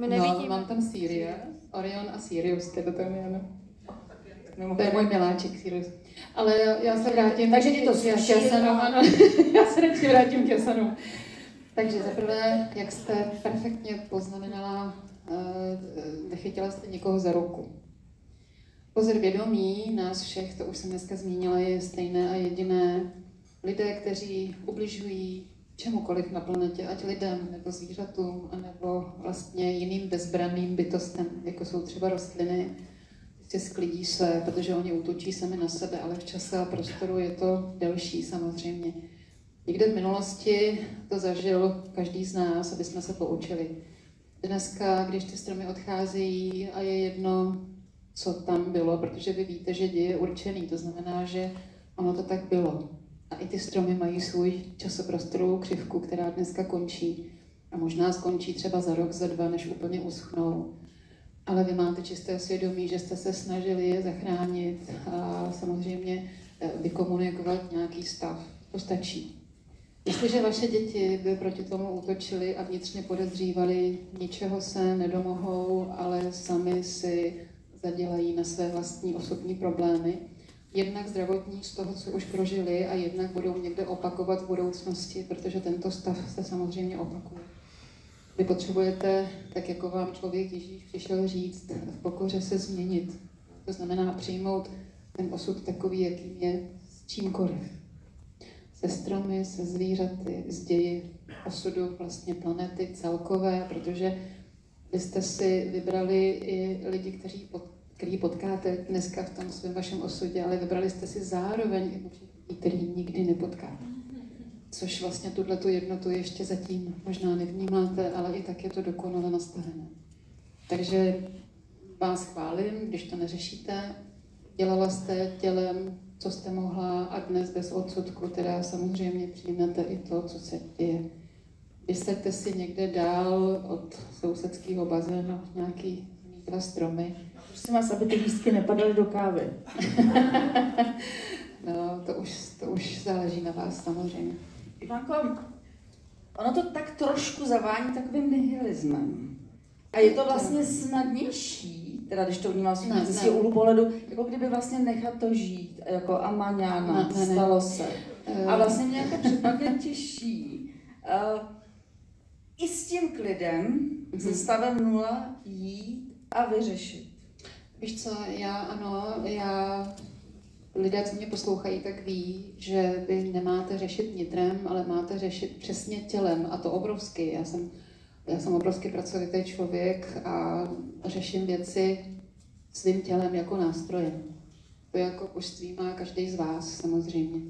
My No, mám tam Sirius, Orion a Sirius, to tam je, ano. mimo To je můj miláček, Cyrus. Ale já, se vrátím Takže ti to a- ano. já se radši vrátím k Jasanům. Takže zaprvé, jak jste perfektně poznamenala, eh, nechytila jste někoho za ruku. Pozor vědomí nás všech, to už jsem dneska zmínila, je stejné a jediné. Lidé, kteří ubližují čemukoliv na planetě, ať lidem, nebo zvířatům, nebo vlastně jiným bezbranným bytostem, jako jsou třeba rostliny, prostě sklidí se, protože oni útočí sami na sebe, ale v čase a prostoru je to delší samozřejmě. Někde v minulosti to zažil každý z nás, aby jsme se poučili. Dneska, když ty stromy odcházejí a je jedno, co tam bylo, protože vy víte, že děj je určený, to znamená, že ono to tak bylo. A i ty stromy mají svůj časoprostorovou křivku, která dneska končí. A možná skončí třeba za rok, za dva, než úplně uschnou. Ale vy máte čisté svědomí, že jste se snažili je zachránit a samozřejmě eh, vykomunikovat nějaký stav. To stačí. Jestliže vaše děti by proti tomu útočily a vnitřně podezřívali, ničeho se nedomohou, ale sami si zadělají na své vlastní osobní problémy, jednak zdravotní z toho, co už prožili, a jednak budou někde opakovat v budoucnosti, protože tento stav se samozřejmě opakuje. Vy potřebujete, tak jako vám člověk Ježíš přišel říct, v pokoře se změnit. To znamená přijmout ten osud takový, jakým je s čímkoliv. Se stromy, se zvířaty, s ději osudu vlastně planety celkové, protože vy jste si vybrali i lidi, kteří který potkáte dneska v tom svém vašem osudě, ale vybrali jste si zároveň i lidi, který nikdy nepotkáte. Což vlastně tuhle tu jednotu ještě zatím možná nevnímáte, ale i tak je to dokonale nastavené. Takže vás chválím, když to neřešíte. Dělala jste tělem, co jste mohla a dnes bez odsudku, teda samozřejmě přijmete i to, co se děje. Vysaďte si někde dál od sousedského bazénu nějaký dva stromy. Prosím vás, aby ty lístky nepadaly do kávy. No, to už, to už záleží na vás samozřejmě. Ivanko, ono to tak trošku zavání takovým nihilismem. A je to vlastně snadnější, teda když to vnímám ne. svého úhlu pohledu, jako kdyby vlastně nechat to žít, jako a maňána, Ne, ne, stalo se. Eh, A vlastně mě jako připadne těžší. Uh, I s tím klidem, se Mhm. stavem nula jít a vyřešit. Víš co, já ano, já, lidé, co mě poslouchají, tak ví, že vy nemáte řešit nitrem, ale máte řešit přesně tělem a to obrovsky. Já jsem, já jsem obrovsky pracovitý člověk a řeším věci svým tělem jako nástrojem. To jako božství má každý z vás samozřejmě.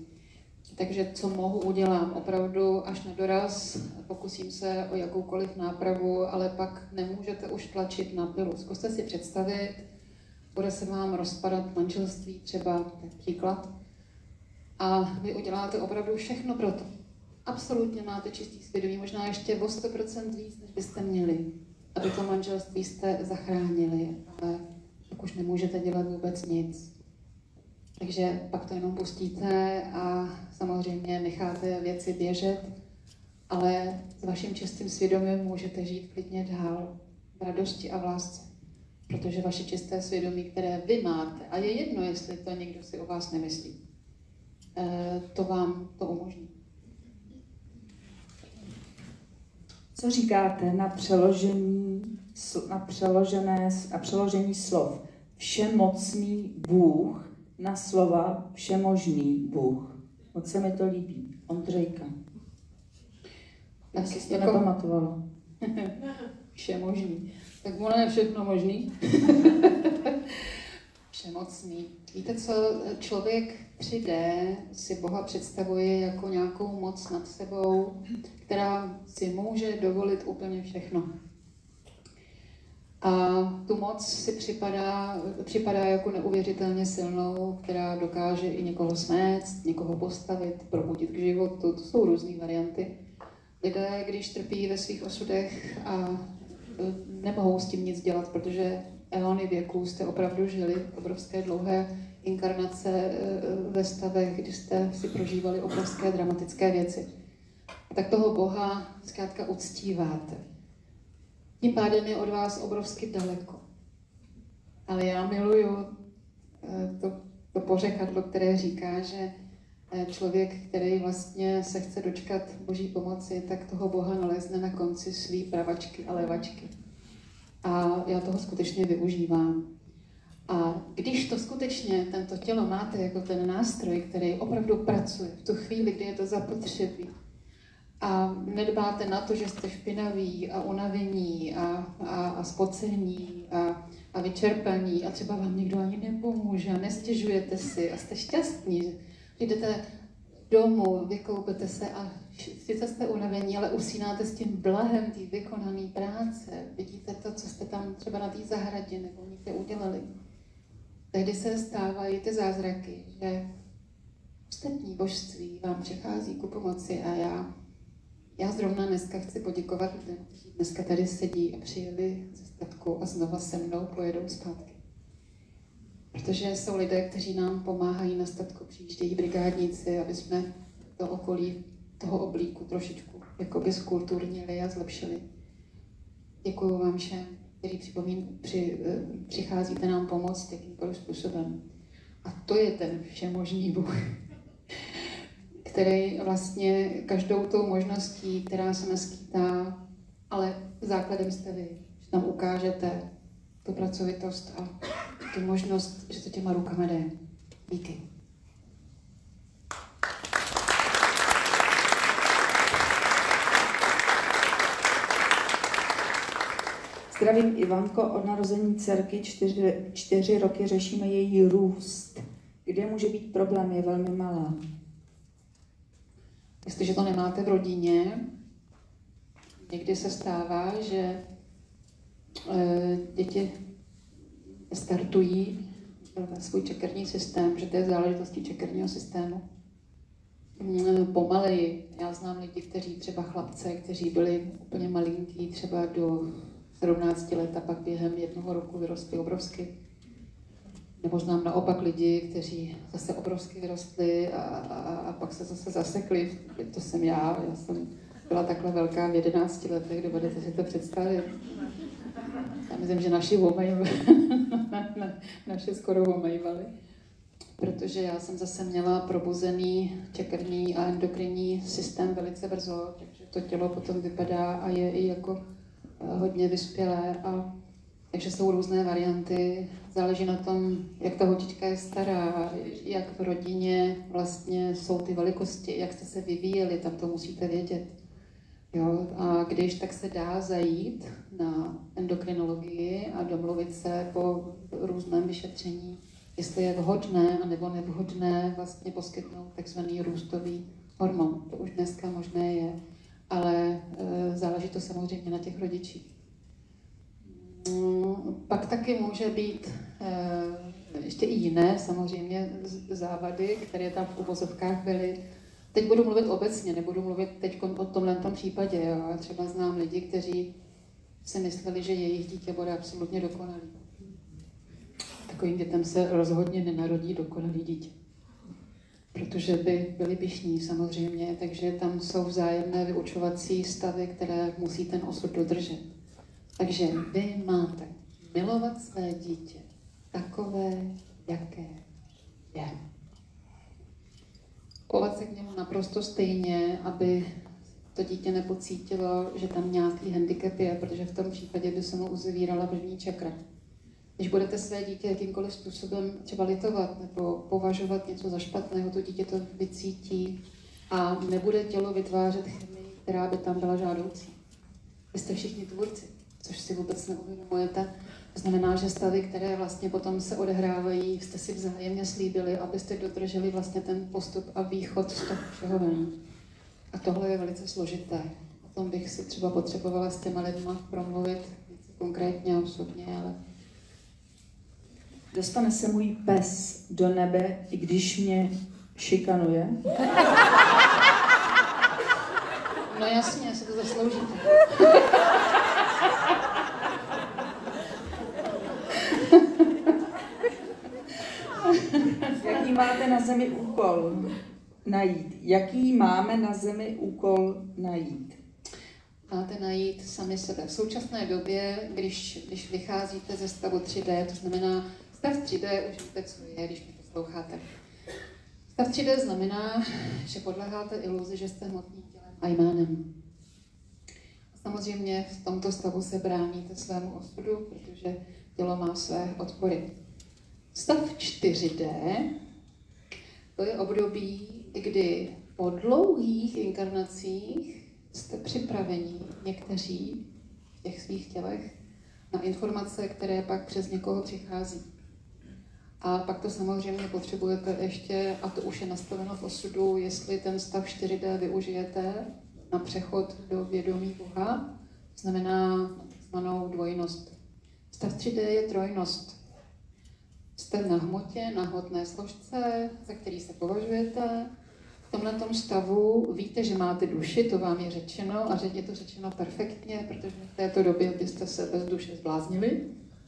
Takže co mohu, udělám opravdu až na doraz, pokusím se o jakoukoliv nápravu, ale pak nemůžete už tlačit na pilu. Zkuste si představit, bude se vám rozpadat manželství, třeba je příklad, a vy uděláte opravdu všechno pro to. Absolutně máte čistý svědomí, možná ještě o 100% víc, než byste měli, aby to manželství jste zachránili, ale pak už nemůžete dělat vůbec nic. Takže pak to jenom pustíte a samozřejmě necháte věci běžet, ale s vaším čistým svědomím můžete žít klidně dál v radosti a v lásce. Protože vaše čisté svědomí, které vy máte, a je jedno, jestli to někdo si o vás nemyslí, eh, to vám to umožní. Co říkáte na přeložení, na přeložené, na přeložení slov všemocný Bůh na slova všemožný Bůh? Moc se mi to líbí. Ondřejka. Tak jsi to jako- nepamatovala? Vše možný. Tak ono je všechno možný. Všemocný. Víte co, člověk 3D si Boha představuje jako nějakou moc nad sebou, která si může dovolit úplně všechno. A tu moc si připadá, připadá jako neuvěřitelně silnou, která dokáže i někoho smést, někoho postavit, probudit k životu. To jsou různé varianty. Lidé, když trpí ve svých osudech a nemohou s tím nic dělat, protože eony věků jste opravdu žili obrovské dlouhé inkarnace e, ve stavech, kdy jste si prožívali obrovské dramatické věci. Tak toho Boha zkrátka uctíváte. Tím pádem je od vás obrovsky daleko. Ale já miluju eh, to, to pořekadlo, které říká, že eh, člověk, který vlastně se chce dočkat boží pomoci, tak toho Boha nalezne na konci svý pravačky a levačky. A já toho skutečně využívám. A když to skutečně, tento tělo máte jako ten nástroj, který opravdu pracuje v tu chvíli, kdy je to zapotřebí, a nedbáte na to, že jste špinaví a unavení a, a, a spocení a, a vyčerpaní a třeba vám někdo ani nepomůže a nestěžujete si a jste šťastní, jdete domů, vykoupete se a sice jste unavení, ale usínáte s tím blahem té vykonané práce. Vidíte to, co jste tam třeba na té zahradě nebo někde udělali. Tehdy se stávají ty zázraky, že ostatní božství vám přichází ku pomoci a já já zrovna dneska chci poděkovat lidem, kteří dneska tady sedí a přijeli ze statku a znova se mnou pojedou zpátky. Protože jsou lidé, kteří nám pomáhají na statku, přijíždějí brigádníci, aby jsme to okolí toho oblíku trošičku jakoby skulturnili a zlepšili. Děkuji vám všem, kteří připomín, při, eh, přicházíte nám pomoct jakýmkoliv způsobem. A to je ten všemožný Bůh který vlastně každou tou možností, která se naskýtá, ale základem jste vy, že tam ukážete tu pracovitost a tu možnost, že to těma rukama jde. Díky. Zdravím Ivanko, od narození dcerky čtyři, čtyři roky řešíme její růst. Kde může být problém, je velmi malá. Jestliže to nemáte v rodině, někdy se stává, že děti startují svůj čekerní systém, že to je záležitostí čekerního systému. Pomaleji. Já znám lidi, kteří třeba chlapce, kteří byli úplně malinký, třeba do 17 let a pak během jednoho roku vyrostli obrovsky. Nebo znám naopak lidi, kteří zase obrovsky vyrostli a, a, a pak se zase zasekli. To jsem já, já jsem byla takhle velká v 11 letech, dovedete si to představit. Já myslím, že naši omajvali, naše skoro omajvali. Protože já jsem zase měla probuzený čekrný a endokrinní systém velice brzo, takže to tělo potom vypadá a je i jako eh, hodně vyspělé a takže jsou různé varianty, záleží na tom, jak ta holčička je stará, jak v rodině vlastně jsou ty velikosti, jak jste se vyvíjeli, tam to musíte vědět. Jo, a když tak se dá zajít na endokrinologii a domluvit se po různém vyšetření, jestli je vhodné a nebo nevhodné vlastně poskytnout takzvaný růstový hormon. To už dneska možné je, ale e, záleží to samozřejmě na těch rodičích. Mm, pak taky může být eh, ještě i jiné samozřejmě závady, které tam v uvozovkách byly. Teď budu mluvit obecně, nebudu mluvit teď o tomhle tom případě. Jo. Já třeba znám lidi, kteří si mysleli, že jejich dítě bude absolutně dokonalý. Takovým dětem se rozhodně nenarodí dokonalý dítě. Protože by byli pišní samozřejmě, takže tam jsou vzájemné vyučovací stavy, které musí ten osud dodržet. Takže vy máte milovat své dítě takové, jaké je. Chovat se k němu naprosto stejně, aby to dítě nepocítilo, že tam nějaký handicap je, protože v tom případě by se mu uzavírala první čakra. Když budete své dítě jakýmkoliv způsobem třeba litovat nebo považovat něco za špatného, to dítě to vycítí a nebude tělo vytvářet chemii, která by tam byla žádoucí. Vy jste všichni tvůrci což si vůbec neuvědomujete. To znamená, že stavy, které vlastně potom se odehrávají, jste si vzájemně slíbili, abyste dodrželi vlastně ten postup a východ z toho všeho ven. A tohle je velice složité. O tom bych si třeba potřebovala s těma lidma promluvit konkrétně, osobně, ale... Dostane se můj pes do nebe, i když mě šikanuje? No jasně, se to zasloužíte. Jaký máte na zemi úkol najít? Jaký máme na zemi úkol najít? Máte najít sami sebe. V současné době, když, když vycházíte ze stavu 3D, to znamená Stav 3D už víte, co je, když mě posloucháte. Stav 3D znamená, že podléháte iluzi, že jste hmotným tělem a jménem. Samozřejmě v tomto stavu se bráníte svému osudu, protože tělo má své odpory. Stav 4D to je období, kdy po dlouhých inkarnacích jste připraveni někteří v těch svých tělech na informace, které pak přes někoho přichází. A pak to samozřejmě potřebujete ještě, a to už je nastaveno v osudu, jestli ten stav 4D využijete na přechod do vědomí Boha, znamená takzvanou dvojnost. Stav 3D je trojnost. Jste na hmotě, na hmotné složce, za který se považujete. V tomhle stavu víte, že máte duši, to vám je řečeno a že je to řečeno perfektně, protože v této době byste se bez duše zbláznili.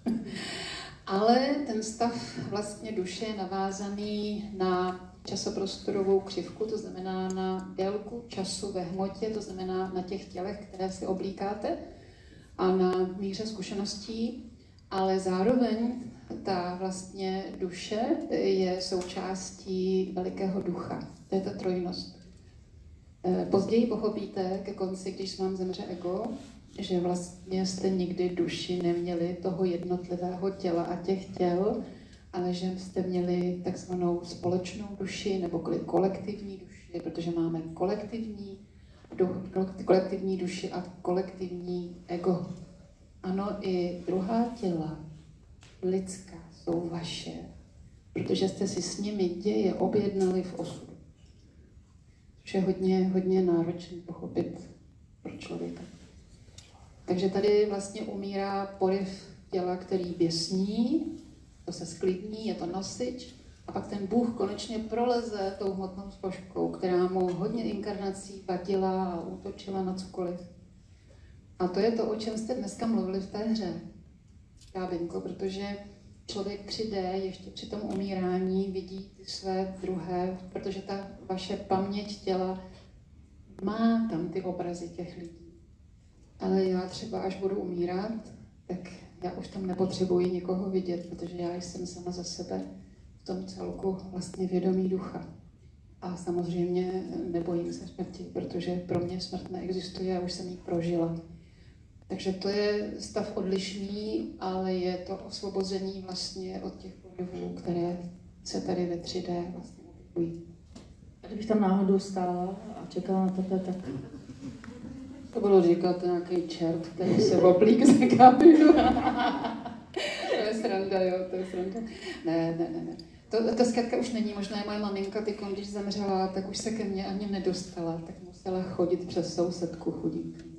Ale ten stav vlastně duše je navázaný na časoprostorovou křivku, to znamená na délku času ve hmotě, to znamená na těch tělech, které si oblíkáte a na míře zkušeností, ale zároveň ta vlastně duše je součástí velikého ducha. To je ta trojnost. Eh, později pochopíte ke konci, když vám zemře ego, že vlastně jste nikdy duši neměli toho jednotlivého těla a těch těl, ale že jste měli takzvanou společnou duši nebo kolektivní duši, protože máme kolektivní, kolektivní duši a kolektivní ego. Ano, i druhá těla, lidská, jsou vaše, protože jste si s nimi děje objednali v osudu. Což je hodně, hodně náročné pochopit pro člověka. Takže tady vlastně umírá poriv těla, který běsní, to se sklidní, je to nosič, a pak ten Bůh konečně proleze tou hmotnou složkou, která mu hodně inkarnací vadila a útočila na cokoliv. A to je to, o čem jste dneska mluvili v té hře, Kábinko, protože člověk 3D ještě při tom umírání vidí ty své druhé, protože ta vaše paměť těla má tam ty obrazy těch lidí. Ale já třeba, až budu umírat, tak já už tam nepotřebuji nikoho vidět, protože já jsem sama za sebe v tom celku vlastně vědomí ducha. A samozřejmě nebojím se smrti, protože pro mě smrt neexistuje, já už jsem ji prožila. Takže to je stav odlišný, ale je to osvobození vlastně od těch projevů, které se tady ve 3D vlastně objevují. Kdybych tam náhodou stála a čekala na tebe, tak to bylo říkat nějaký čert, který se oblík za kabinu. to je sranda, jo, to je sranda. Ne, ne, ne, ne. To, to zkrátka už není možné. Moje maminka, ty když zemřela, tak už se ke mně ani nedostala, tak musela chodit přes sousedku chudík.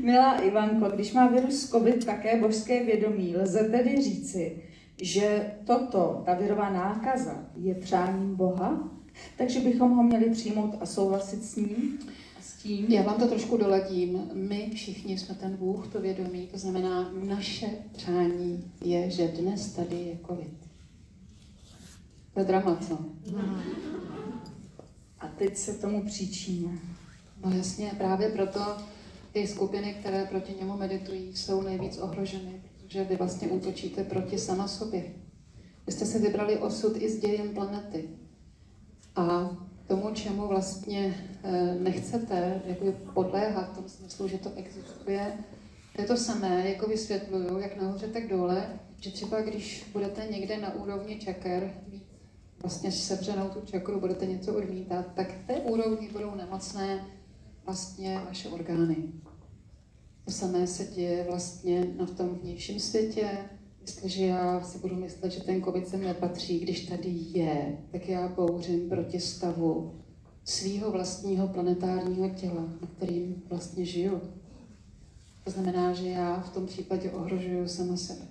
Milá Ivanko, když má virus COVID také božské vědomí, lze tedy říci, že toto, ta virová nákaza, je přáním Boha? Takže bychom ho měli přijmout a souhlasit s ním? s tím? Já vám to trošku doladím. My všichni jsme ten Bůh, to vědomí, to znamená, naše přání je, že dnes tady je covid. To je drama, co? A teď se tomu příčíme. No jasně, právě proto ty skupiny, které proti němu meditují, jsou nejvíc ohroženy, protože vy vlastně útočíte proti sama sobě. Vy jste si vybrali osud i s dějem planety. A tomu, čemu vlastně eh, nechcete jakoby podléhat v tom smyslu, že to existuje, to je to samé, jako vysvětluju, jak nahoře, tak dole, že třeba když budete někde na úrovni čaker vlastně sevřenou tu čakru, budete něco odmítat, tak té úrovni budou nemocné vlastně vaše orgány. To samé se děje vlastně na tom vnějším světě, Jestliže já si budu myslet, že ten covid sem nepatří, když tady je, tak já bouřím proti stavu svého vlastního planetárního těla, na kterým vlastně žiju. To znamená, že já v tom případě ohrožuju sama sebe.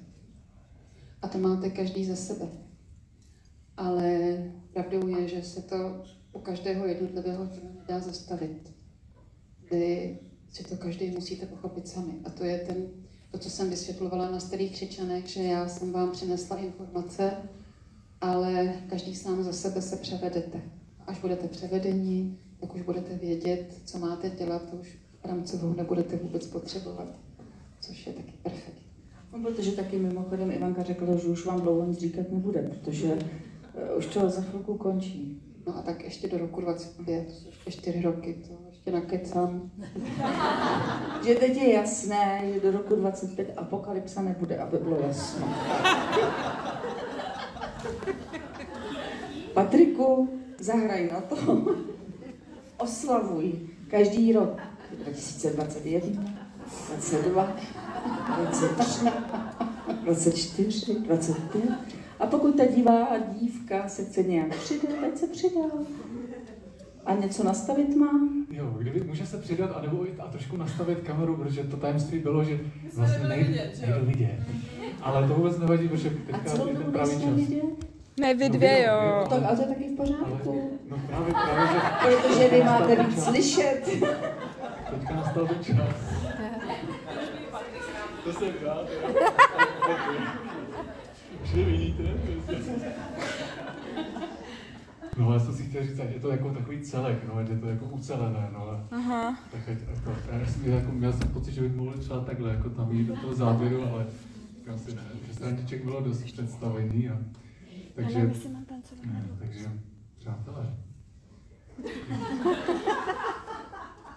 A to máte každý za sebe. Ale pravdou je, že se to u každého jednotlivého těla nedá zastavit. Vy si to každý musíte pochopit sami. A to je ten to, co jsem vysvětlovala na starých křičanech, že já jsem vám přinesla informace, ale každý sám za sebe se převedete. Až budete převedeni, tak už budete vědět, co máte dělat, to už rámcovou nebudete vůbec potřebovat, což je taky perfektní. No, protože taky mimochodem Ivanka řekla, že už vám dlouho nic říkat nebude, protože uh, už to za chvilku končí. No a tak ještě do roku 25, to jsou ještě čtyři roky, to ještě nakecám. Že teď je jasné, že do roku 25 apokalypsa nebude, aby bylo jasno. Patriku, zahraj na to. Oslavuj každý rok 2021, 22, 23, 24, 25. A pokud ta divá dívka se chce nějak přidat, ať se přidá. A něco nastavit má? Jo, kdyby může se přidat a nebo a trošku nastavit kameru, protože to tajemství bylo, že vlastně nejde, nejde vidět. Ale to vůbec nevadí, protože A teďka celou je ten dobu pravý čas. vidět? Ne, vy No, dvě, viděl, jo. Tak, ale to je taky v Ale, pořádku. no právě, právě, že Protože vy máte víc slyšet. teďka nastal ten čas. To jsem rád, jo. Už nevidíte? No, já jsem si chtěl říct, je to jako takový celek, no, ať je to jako ucelené, no. a- Aha. Tak ať, jako, já jsem, jako, měl jsem pocit, že bych mohl třeba takhle jako tam jít do toho záběru, ale říkám si ne, že straniček bylo dost představení a takže, Ale myslím, mám tancovat. ne, takže přátelé.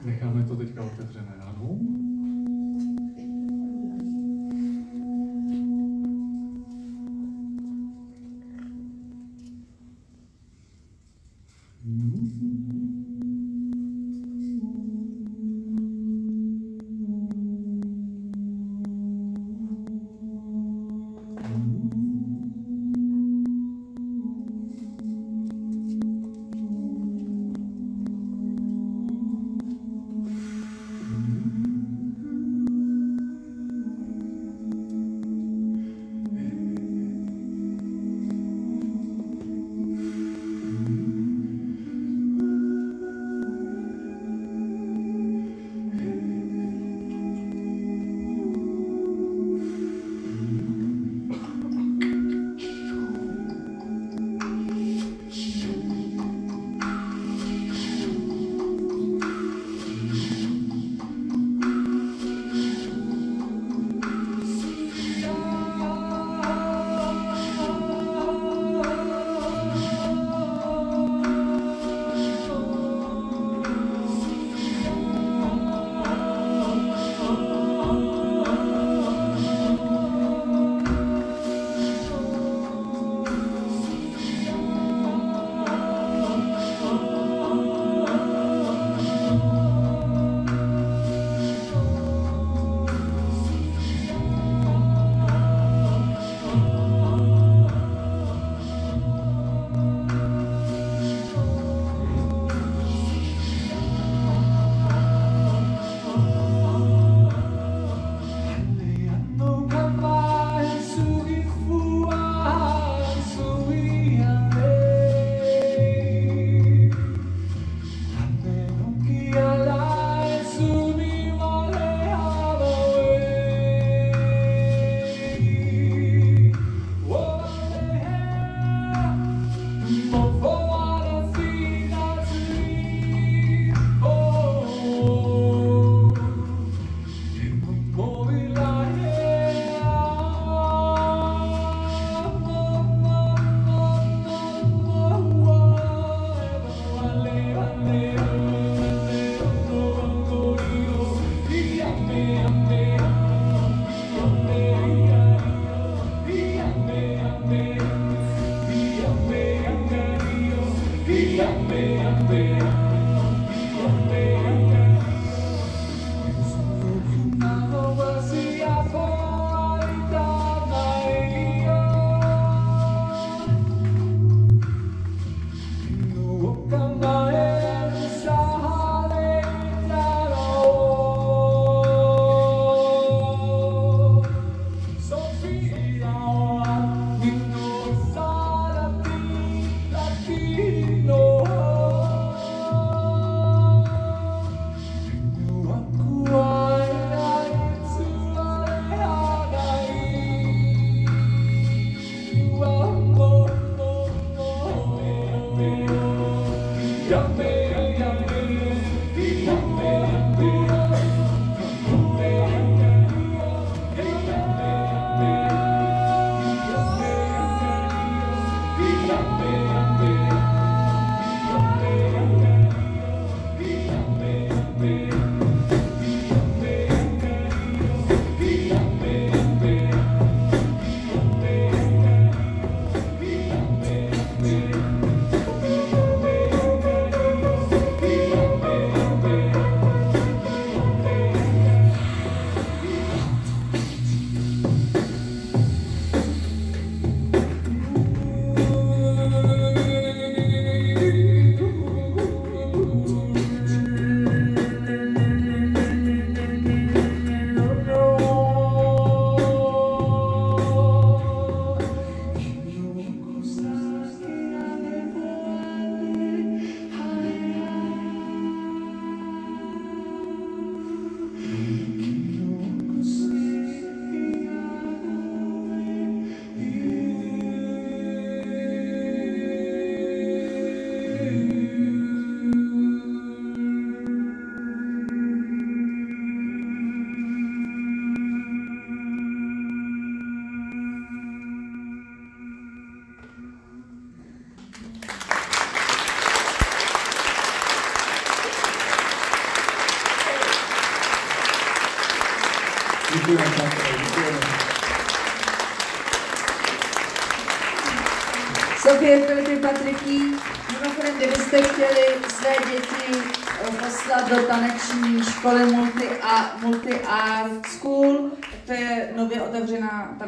Necháme to teďka otevřené, ano?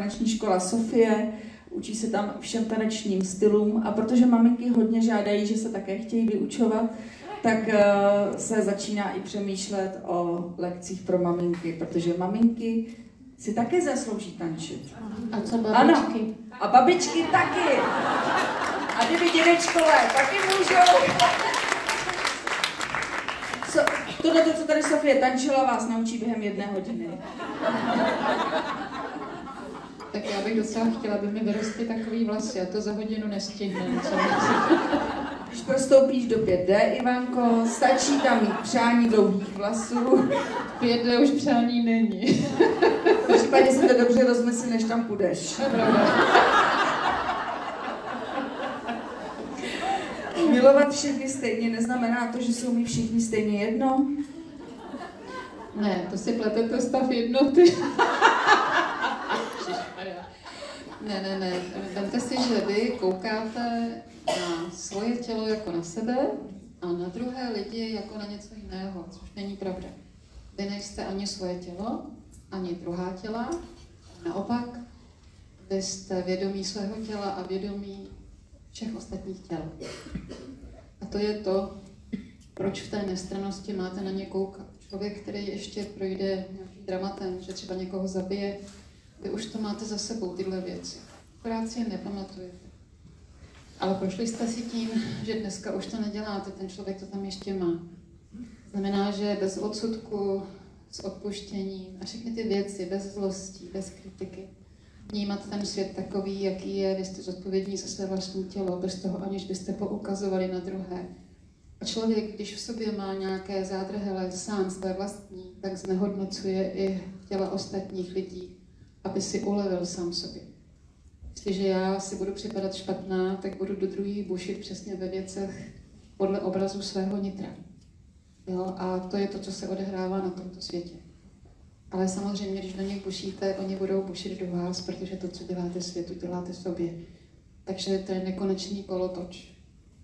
Taneční škola Sofie, učí se tam všem tanečním stylům a protože maminky hodně žádají, že se také chtějí vyučovat, tak uh, se začíná i přemýšlet o lekcích pro maminky, protože maminky si také zaslouží tančit. A co babičky? Ano, a babičky taky. A kdyby dědečkové taky můžou. So, tohle, to, co tady Sofie tančila, vás naučí během jedné hodiny. Tak já bych docela chtěla, aby mi vyrostly takový vlasy, a to za hodinu nestihnu. Když prostoupíš do 5D, Ivanko, stačí tam mít přání dlouhých vlasů. Pět dne už přání není. V případě se to dobře rozmysli, než tam půjdeš. Milovat všechny stejně neznamená to, že jsou mi všichni stejně jedno. Ne, to si pletete stav jednoty. Ne, ne, ne. Vemte si, že vy koukáte na svoje tělo jako na sebe a na druhé lidi jako na něco jiného, což není pravda. Vy nejste ani svoje tělo, ani druhá těla. Naopak, vy jste vědomí svého těla a vědomí všech ostatních těl. A to je to, proč v té nestranosti máte na ně koukat. Člověk, který ještě projde nějakým dramatem, že třeba někoho zabije, vy už to máte za sebou, tyhle věci. Akorát si je nepamatujete. Ale prošli jste si tím, že dneska už to neděláte, ten člověk to tam ještě má. Znamená, že bez odsudku, s odpuštěním a všechny ty věci, bez zlostí, bez kritiky, vnímat ten svět takový, jaký je, vy jste zodpovědní za své vlastní tělo, bez toho, aniž byste poukazovali na druhé. A člověk, když v sobě má nějaké zádrhele sám své vlastní, tak znehodnocuje i těla ostatních lidí, aby si ulevil sám sobě. Jestliže já si budu připadat špatná, tak budu do druhých bušit přesně ve věcech podle obrazu svého nitra. Jo? A to je to, co se odehrává na tomto světě. Ale samozřejmě, když do nich bušíte, oni budou bušit do vás, protože to, co děláte světu, děláte sobě. Takže to je nekonečný kolotoč.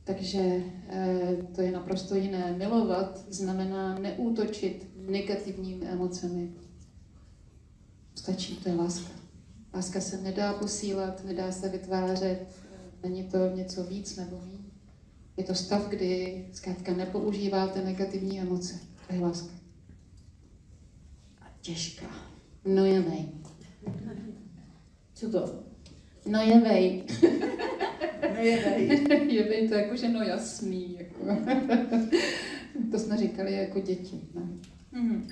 Takže eh, to je naprosto jiné. Milovat znamená neútočit negativními emocemi. Stačí, to je láska. Láska se nedá posílat, nedá se vytvářet, není to něco víc nebo méně. Je to stav, kdy zkrátka nepoužíváte negativní emoce. To je láska. A těžká. No je vej. Co to? No je vej. No je vej. je vej to jako, že no jasný. Jako. to jsme říkali jako děti. Ne? Mhm.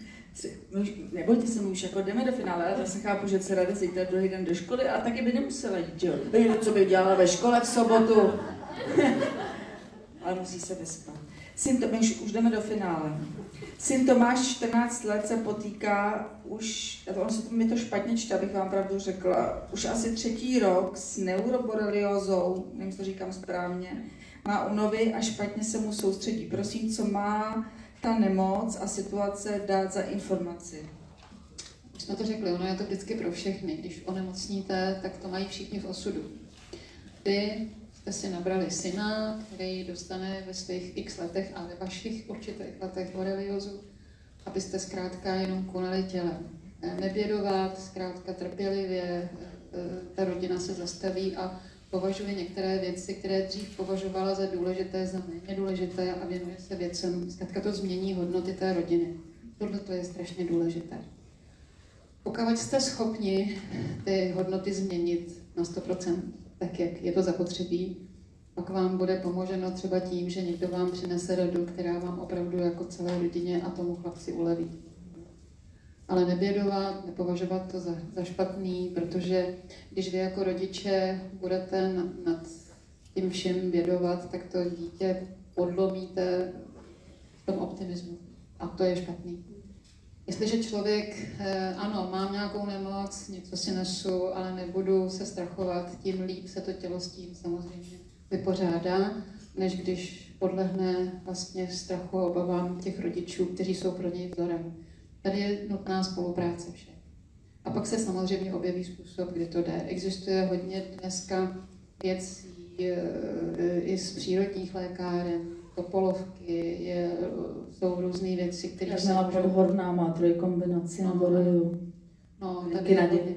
Nebojte se, my už jako jdeme do finále, ale zase chápu, že dcera jde zítra druhý den do školy a taky by nemusela jít, jo? Ej, Co by dělala ve škole v sobotu? ale musí se vyspat. Syn, to, my už, už jdeme do finále. Syn Tomáš 14 let se potýká už, on se to, mi to špatně čte, abych vám pravdu řekla, už asi třetí rok s neuroboreliózou, nevím, to říkám správně, má únovy a špatně se mu soustředí. Prosím, co má ta nemoc a situace dát za informaci? Už jsme to řekli, ono je to vždycky pro všechny. Když onemocníte, tak to mají všichni v osudu. Vy jste si nabrali syna, který dostane ve svých x letech a ve vašich určitých letech boreliozu, abyste zkrátka jenom konali tělem. Nebědovat, zkrátka trpělivě, eh, ta rodina se zastaví a považuje některé věci, které dřív považovala za důležité, za méně důležité a věnuje se věcem. Zkrátka to změní hodnoty té rodiny. Tohle to je strašně důležité. Pokud jste schopni ty hodnoty změnit na 100%, tak jak je to zapotřebí, pak vám bude pomoženo třeba tím, že někdo vám přinese radu, která vám opravdu jako celé rodině a tomu chlapci uleví. Ale nebědovat, nepovažovat to za, za špatný, protože když vy jako rodiče budete nad, nad tím všem bědovat, tak to dítě podlomíte v tom optimismu. A to je špatný. Jestliže člověk, eh, ano, mám nějakou nemoc, něco si nesu, ale nebudu se strachovat, tím líp se to tělo s tím samozřejmě vypořádá, než když podlehne vlastně strachu a obavám těch rodičů, kteří jsou pro něj vzorem. Tady je nutná spolupráce všech. A pak se samozřejmě objeví způsob, kdy to jde. Existuje hodně dneska věcí e, i z přírodních lékáren, topolovky, je, jsou různé věci, které se měla podhorná má trojkombinaci No, roju. No, Taky tady hodně,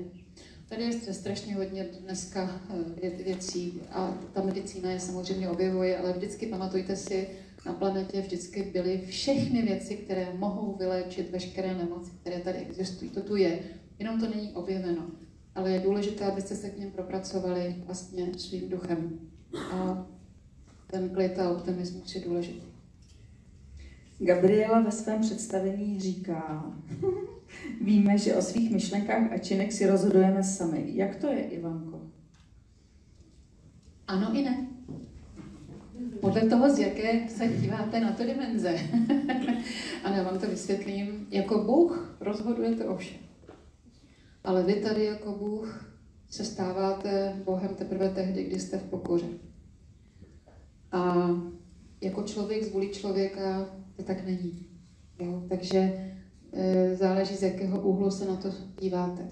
tady je stra- strašně hodně dneska eh, vě- věcí a ta medicína je samozřejmě objevuje, ale vždycky pamatujte si, na planetě vždycky byly všechny věci, které mohou vyléčit veškeré nemoci, které tady existují. To tu je, jenom to není objeveno. Ale je důležité, abyste se k něm propracovali vlastně svým duchem. A ten klid a optimismus je důležitý. Gabriela ve svém představení říká, víme, že o svých myšlenkách a činech si rozhodujeme sami. Jak to je, Ivanko? Ano i ne. Podle toho, z jaké se díváte na to dimenze. ano, já vám to vysvětlím. Jako Bůh rozhodujete o všem. Ale vy tady jako Bůh se stáváte Bohem teprve tehdy, kdy jste v pokoře. A jako člověk z vůli člověka to tak není. Jo? Takže e, záleží, z jakého úhlu se na to díváte.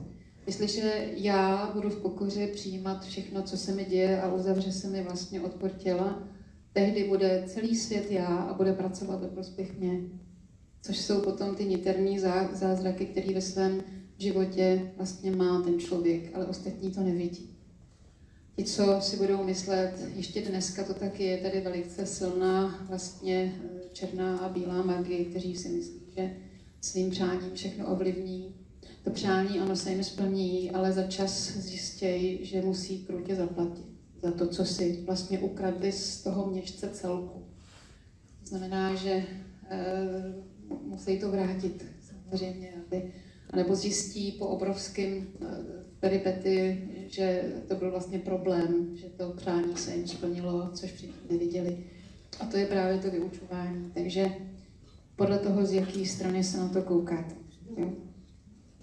Jestliže já budu v pokoře přijímat všechno, co se mi děje a uzavře se mi vlastně odpor těla, tehdy bude celý svět já a bude pracovat ve prospěch mě. Což jsou potom ty niterní zá- zázraky, které ve svém životě vlastně má ten člověk, ale ostatní to nevidí. Ti, co si budou myslet, ještě dneska to taky je tady velice silná vlastně eh, černá a bílá magie, kteří si myslí, že svým přáním všechno ovlivní. To přání, ano, se jim splní, ale za čas zjistějí, že musí krutě zaplatit za to, co si vlastně ukradli z toho měšce celku. To znamená, že e, musí to vrátit, samozřejmě, aby, anebo zjistí po obrovském e, peripety, že to byl vlastně problém, že to přání se jim splnilo, což předtím neviděli. A to je právě to vyučování. Takže podle toho, z jaké strany se na to koukáte. Jo?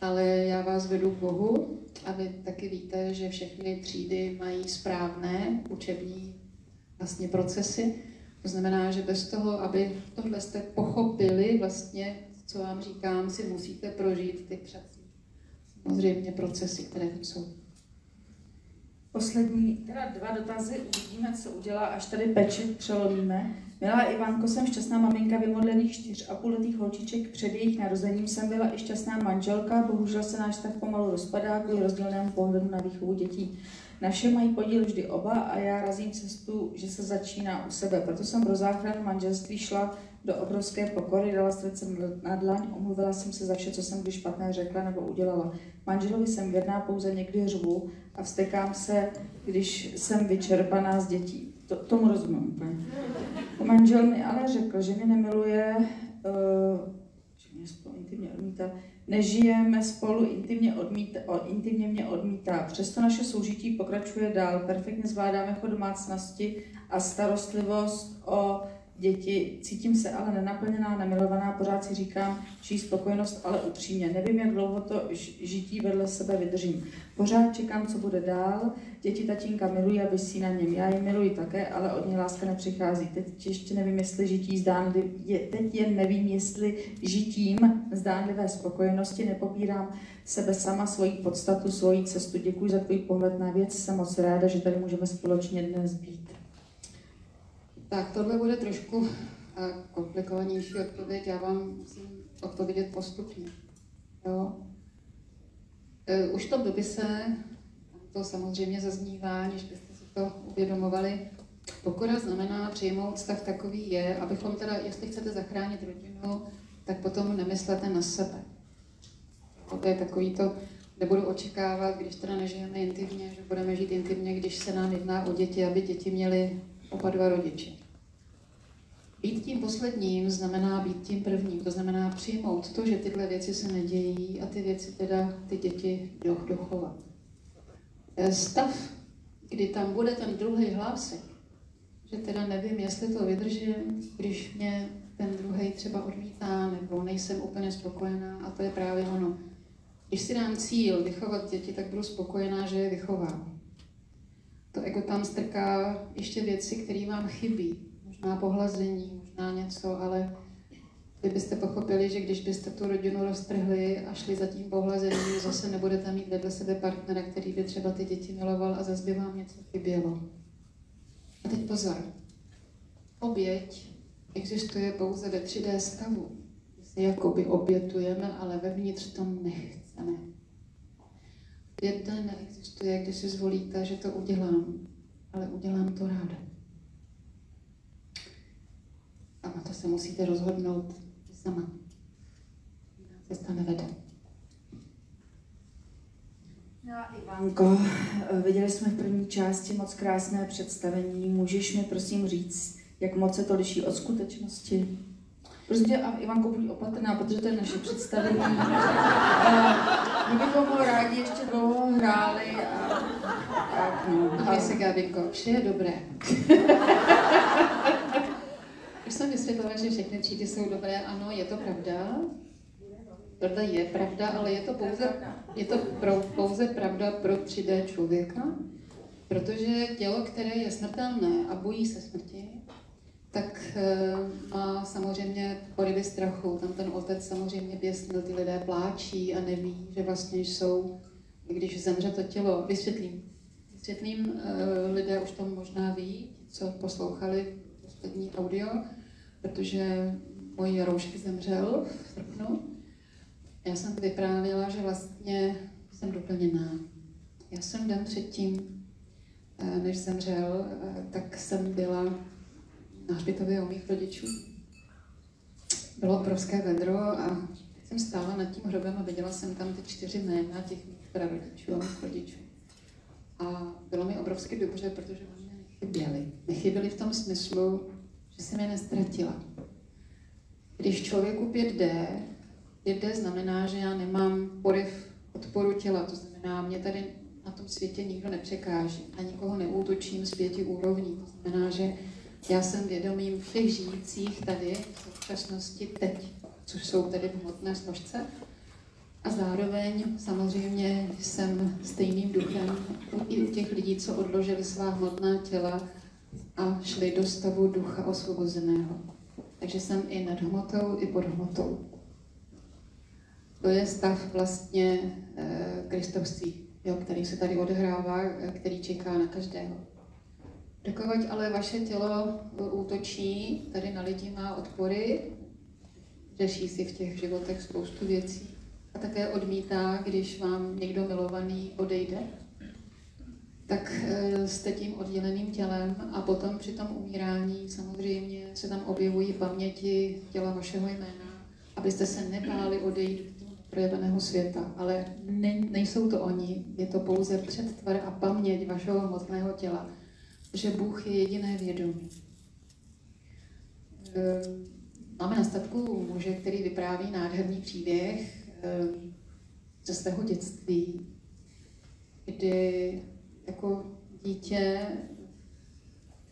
Ale já vás vedu k Bohu a vy taky víte, že všechny třídy mají správné učební vlastně procesy. To znamená, že bez toho, aby tohle jste pochopili vlastně, co vám říkám, si musíte prožít ty předtím. Samozřejmě procesy, které tam jsou. Poslední, teda dva dotazy, uvidíme, co udělá, až tady peči přelomíme. Milá Ivanko, jsem šťastná maminka vymodlených čtyř a půl letých holčiček. Před jejich narozením jsem byla i šťastná manželka, bohužel se náš tak pomalu rozpadá kvůli rozdílnému pohledu na výchovu dětí. Naše mají podíl vždy oba a já razím cestu, že se začíná u sebe. Proto jsem pro záchranu manželství šla do obrovské pokory, dala srdcem na dlaň, omluvila jsem se za vše, co jsem kdy špatné řekla nebo udělala. Manželovi jsem věrná, pouze někdy řvu a vstekám se, když jsem vyčerpaná z dětí. To, tomu rozumím úplně. Manžel mi ale řekl, že mě nemiluje, uh, že mě spolu intimně odmítá, nežijeme spolu, intimně, odmítá, intimně mě odmítá. Přesto naše soužití pokračuje dál, perfektně zvládáme chod domácnosti a starostlivost o děti. Cítím se ale nenaplněná, nemilovaná, pořád si říkám, čijí spokojenost, ale upřímně. Nevím, jak dlouho to žití vedle sebe vydržím. Pořád čekám, co bude dál. Děti tatínka milují a vysí na něm. Já ji miluji také, ale od něj láska nepřichází. Teď ještě nevím, jestli žití zdánliv, je, teď jen nevím, jestli žitím zdánlivé spokojenosti nepopírám sebe sama, svoji podstatu, svoji cestu. Děkuji za tvůj pohled na věc. Jsem moc ráda, že tady můžeme společně dnes být. Tak tohle bude trošku eh, komplikovanější odpověď. Já vám musím odpovědět postupně. Jo? Eh, Už v tom dopise, to samozřejmě zaznívá, než byste si to uvědomovali, pokora znamená přijmout stav takový je, abychom teda, jestli chcete zachránit rodinu, tak potom nemyslete na sebe. To je takový to, nebudu očekávat, když teda nežijeme intimně, že budeme žít intimně, když se nám jedná o děti, aby děti měly oba dva rodiče. Být tím posledním znamená být tím prvním, to znamená přijmout to, že tyhle věci se nedějí a ty věci teda ty děti do- dochovat. Eh, Stav, kdy tam bude ten druhý hlásek, že teda nevím, jestli to vydržím, když mě ten druhý třeba odmítá, nebo nejsem úplně spokojená, a to je právě ono. Když si dám cíl vychovat děti, tak budu spokojená, že je vychovám. To ego tam strká ještě věci, které vám chybí. Možná pohlazení, možná něco, ale Kdybyste pochopili, že když byste tu rodinu roztrhli a šli za tím pohlazením, zase nebudete mít vedle sebe partnera, který by třeba ty děti miloval a zase by vám něco chybělo. A teď pozor. Oběť existuje pouze ve 3D stavu. My se jakoby obětujeme, ale vevnitř to nechceme. Jedna neexistuje, když si zvolíte, že to udělám, ale udělám to ráda. A na to se musíte rozhodnout sama. Jiná cesta nevede. No a Ivanko, viděli jsme v první části moc krásné představení. Můžeš mi prosím říct, jak moc se to liší od skutečnosti? Prostě a Ivanko, buď opatrná, protože to je naše představení. A my bychom ho rádi ještě dlouho hráli a tak no. Dívej se, Gabinko, vše je dobré. Už jsem vysvětlila, že všechny třídy jsou dobré, ano, je to pravda. Tohle je pravda, ale je to pouze, je to pro, pouze pravda pro 3D člověka, protože tělo, které je smrtelné a bojí se smrti, tak e, má samozřejmě poryvy strachu. Tam ten otec samozřejmě běsnil, ty lidé pláčí a neví, že vlastně jsou, když zemře to tělo. Vysvětlím. Vysvětlím, e, lidé už to možná ví, co poslouchali poslední audio, protože můj roušek zemřel v srpnu. Já jsem vyprávěla, že vlastně jsem doplněná. Já jsem den předtím, eh, než zemřel, eh, tak jsem byla na hřbitově u mých rodičů. Bylo obrovské vedro a jsem stála nad tím hrobem a viděla jsem tam ty čtyři jména těch mých prarodičů a mých rodičů. A bylo mi obrovsky dobře, protože oni nechyběli. Nechyběli v tom smyslu, že jsem je nestratila. Když člověku 5D, 5D znamená, že já nemám poryv odporu těla, to znamená, mě tady na tom světě nikdo nepřekáží a nikoho neútočím z pěti úrovní. To znamená, že já jsem vědomím všech žijících tady v současnosti teď, což jsou tady v hmotné složce. A zároveň samozřejmě jsem stejným duchem i u těch lidí, co odložili svá hmotná těla a šli do stavu ducha osvobozeného. Takže jsem i nad hmotou, i pod hmotou. To je stav vlastně e, kristovství, jo, který se tady odehrává, eh, který čeká na každého. Dokud ale vaše tělo útočí, tady na lidi má odpory, řeší si v těch životech spoustu věcí a také odmítá, když vám někdo milovaný odejde, tak eh, jste tím odděleným tělem a potom při tom umírání samozřejmě se tam objevují paměti těla vašeho jména, abyste se nebáli odejít do projeveného světa, ale ne, nejsou to oni, je to pouze předtvar a paměť vašeho hmotného těla, že Bůh je jediné vědomí. Ehm, máme na statku muže, který vypráví nádherný příběh ehm, ze svého dětství, kdy jako dítě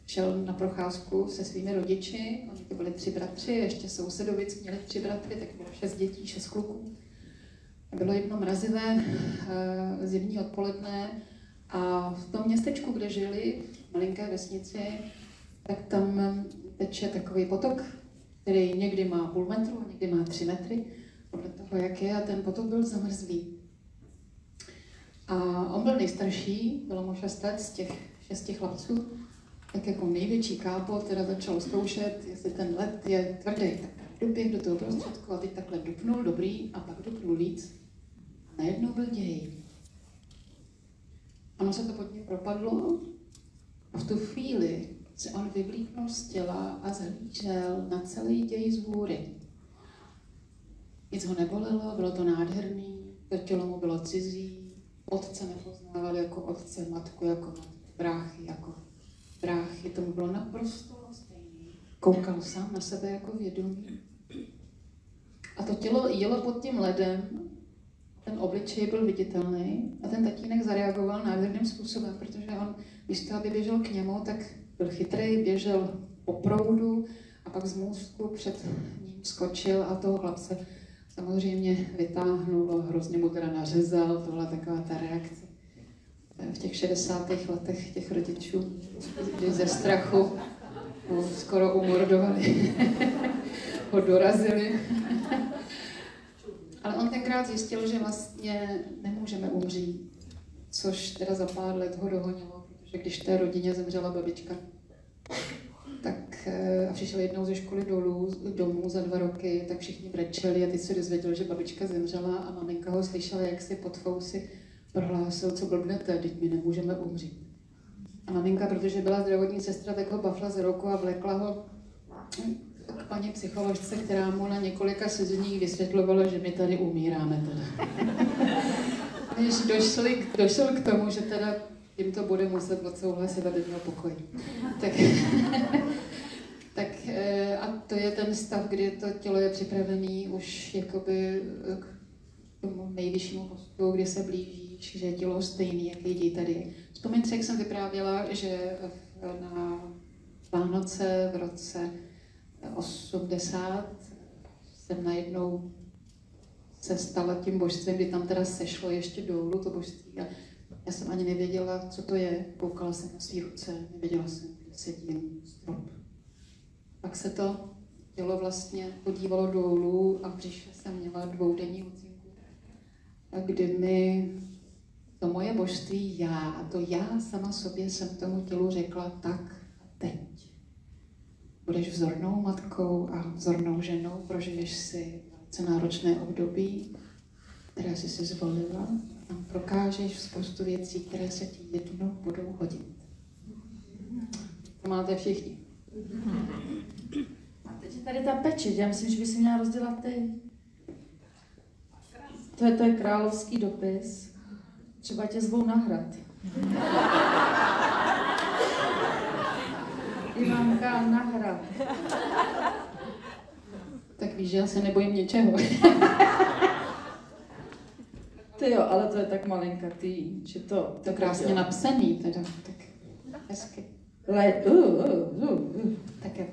šel na procházku se svými rodiči, oni to byli tři bratři, ještě sousedovic měli tři bratry, tak bylo šest dětí, šest kluků. Bylo jedno mrazivé eh, zimní odpoledne a v tom městečku, kde žili, v malinké vesnici, tak tam teče takový potok, který někdy má půl metru, někdy má tři metry, podle toho, jak je, a ten potok byl zamrzlý. A on byl nejstarší, bylo mu šest let z těch šesti chlapců, tak jako největší kápo teda začal zkoušet, jestli ten led je tvrdý. Tak doběh do toho prostředku a teď takhle dupnul, dobrý, a pak dupnul víc. A najednou byl děj. Ono se to pod něj propadlo a v tu chvíli se on vyvlíknul z těla a zhlížel na celý děj z hůry. Nic ho nebolelo, bylo to nádherný, to tělo mu bylo cizí, otce nepoznával jako otce, matku jako matku, bráchy jako bráchy, tomu bylo naprosto stejný. Koukal sám na sebe jako vědomí. A to tělo jelo pod tím ledem, ten obličej byl viditelný a ten tatínek zareagoval nádherným způsobem, protože on místo, aby běžel k němu, tak byl chytrý, běžel po proudu a pak z můstku před ním skočil a toho chlapce samozřejmě vytáhnul, hrozně mu teda nařezal, to byla taková ta reakce v těch 60. letech těch rodičů, kdy ze strachu skoro umordovali ho dorazili. Ale on tenkrát zjistil, že vlastně nemůžeme umřít, což teda za pár let ho dohonilo, protože když té rodině zemřela babička, tak eh, a přišel jednou ze školy dolů, domů za dva roky, tak všichni brečeli a teď se dozvěděl, že babička zemřela a maminka ho slyšela, jak si pod fousy prohlásil, co blbnete, teď my nemůžeme umřít. A maminka, protože byla zdravotní sestra, tak ho bafla z roku a vlekla ho k paní psycholožce, která mu na několika sezeních vysvětlovala, že my tady umíráme teda. Než došli, došel k tomu, že teda jim to bude muset odsouhlasit, aby měl pokoj. Tak, tak eh, a to je ten stav, kdy to tělo je připravené už jakoby k tomu nejvyššímu postupu, kdy se blížíš, že je tělo stejný, jak lidí tady. Vzpomeňte, jak jsem vyprávěla, že na Vánoce v roce 80 jsem najednou se stala tím božstvím, kdy tam teda sešlo ještě dolů to božství a já jsem ani nevěděla, co to je. Koukala jsem na svý ruce, nevěděla jsem, kde sedím strop. Pak se to tělo vlastně podívalo dolů a v břiše jsem měla dvoudenní ocinku, kdy mi to moje božství já, a to já sama sobě jsem tomu tělu řekla tak a teď. Budeš vzornou matkou a vzornou ženou, prožiješ si velice náročné období, které jsi si zvolila prokážeš spoustu věcí, které se ti jednou budou hodit. To máte všichni. A teď je tady ta pečeť, já myslím, že by si měla rozdělat ty. To je, to je královský dopis. Třeba tě zvou na hrad. Ivanka na hrad. Tak víš, že já se nebojím něčeho. Ty jo, ale to je tak malinkatý, že to... To krásně napsaný teda, tak hezky. Le, uh, uh, uh, uh. Tak jo.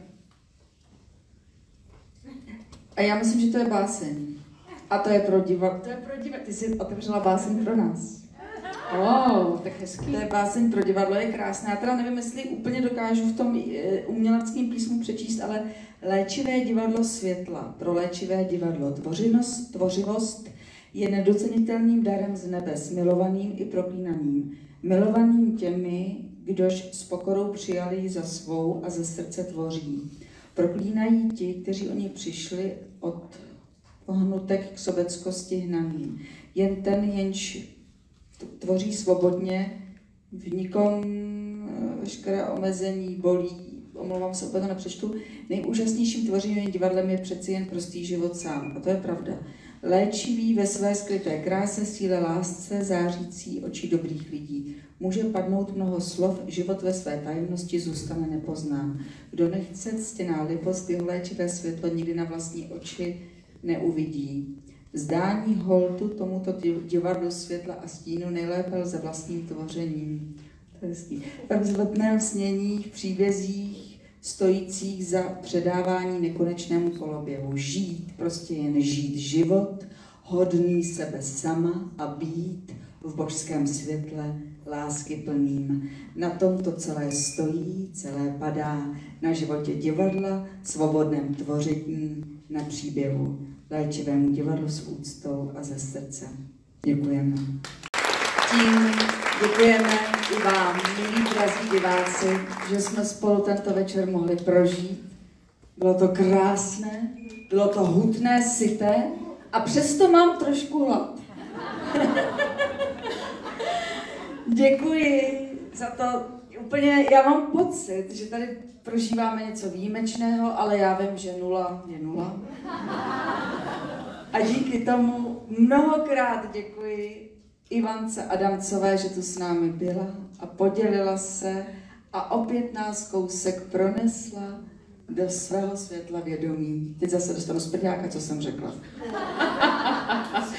A já myslím, že to je báseň. A to je pro divák. To je pro divák. Ty jsi otevřela báseň pro nás. Oh, tak hezký. To je báseň pro divadlo, je krásná. Já teda nevím, jestli úplně dokážu v tom eh, uměleckém písmu přečíst, ale léčivé divadlo světla, pro léčivé divadlo, tvořivost, tvořivost je nedocenitelným darem z nebes, milovaným i proklínaným. Milovaným těmi, kdož s pokorou přijali za svou a ze srdce tvoří. Proklínají ti, kteří o ně přišli od pohnutek k sobeckosti hnaný. Jen ten, jenž tvoří svobodně, v nikom eh, veškeré omezení bolí, omlouvám se, úplně to nepřečtu, nejúžasnějším tvořivým divadlem je přeci jen prostý život sám. A to je pravda. Léčivý ve své skryté kráse, síle lásce, zářící oči dobrých lidí. Může padnout mnoho slov, život ve své tajemnosti zůstane nepoznán. Kdo nechce ctěná lipost, jeho léčivé světlo nikdy na vlastní oči neuvidí. Zdání holtu tomuto divadlu světla a stínu nejlépe lze vlastním tvořením. To je hezký. Ve vzletném snění, v příbězích, stojících za předávání nekonečnému koloběhu. Žít, prostě jen žít život, hodný sebe sama a být v božském světle lásky plným. Na tom to celé stojí, celé padá, na životě divadla, svobodném tvoření, na příběhu léčivému divadlu s úctou a ze srdce. Děkujeme. Tím děkujeme i vám, milí drazí diváci, že jsme spolu tento večer mohli prožít. Bylo to krásné, bylo to hutné, syté a přesto mám trošku hlad. Děkuji za to. Úplně, já mám pocit, že tady prožíváme něco výjimečného, ale já vím, že nula je nula. A díky tomu mnohokrát děkuji Ivance Adamcové, že tu s námi byla a podělila se a opět nás kousek pronesla do svého světla vědomí. Teď zase dostanu z co jsem řekla.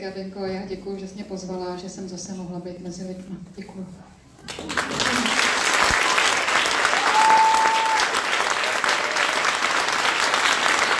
Gabinko, já děkuji, že jsi mě pozvala, že jsem zase mohla být mezi lidmi. Děkuji.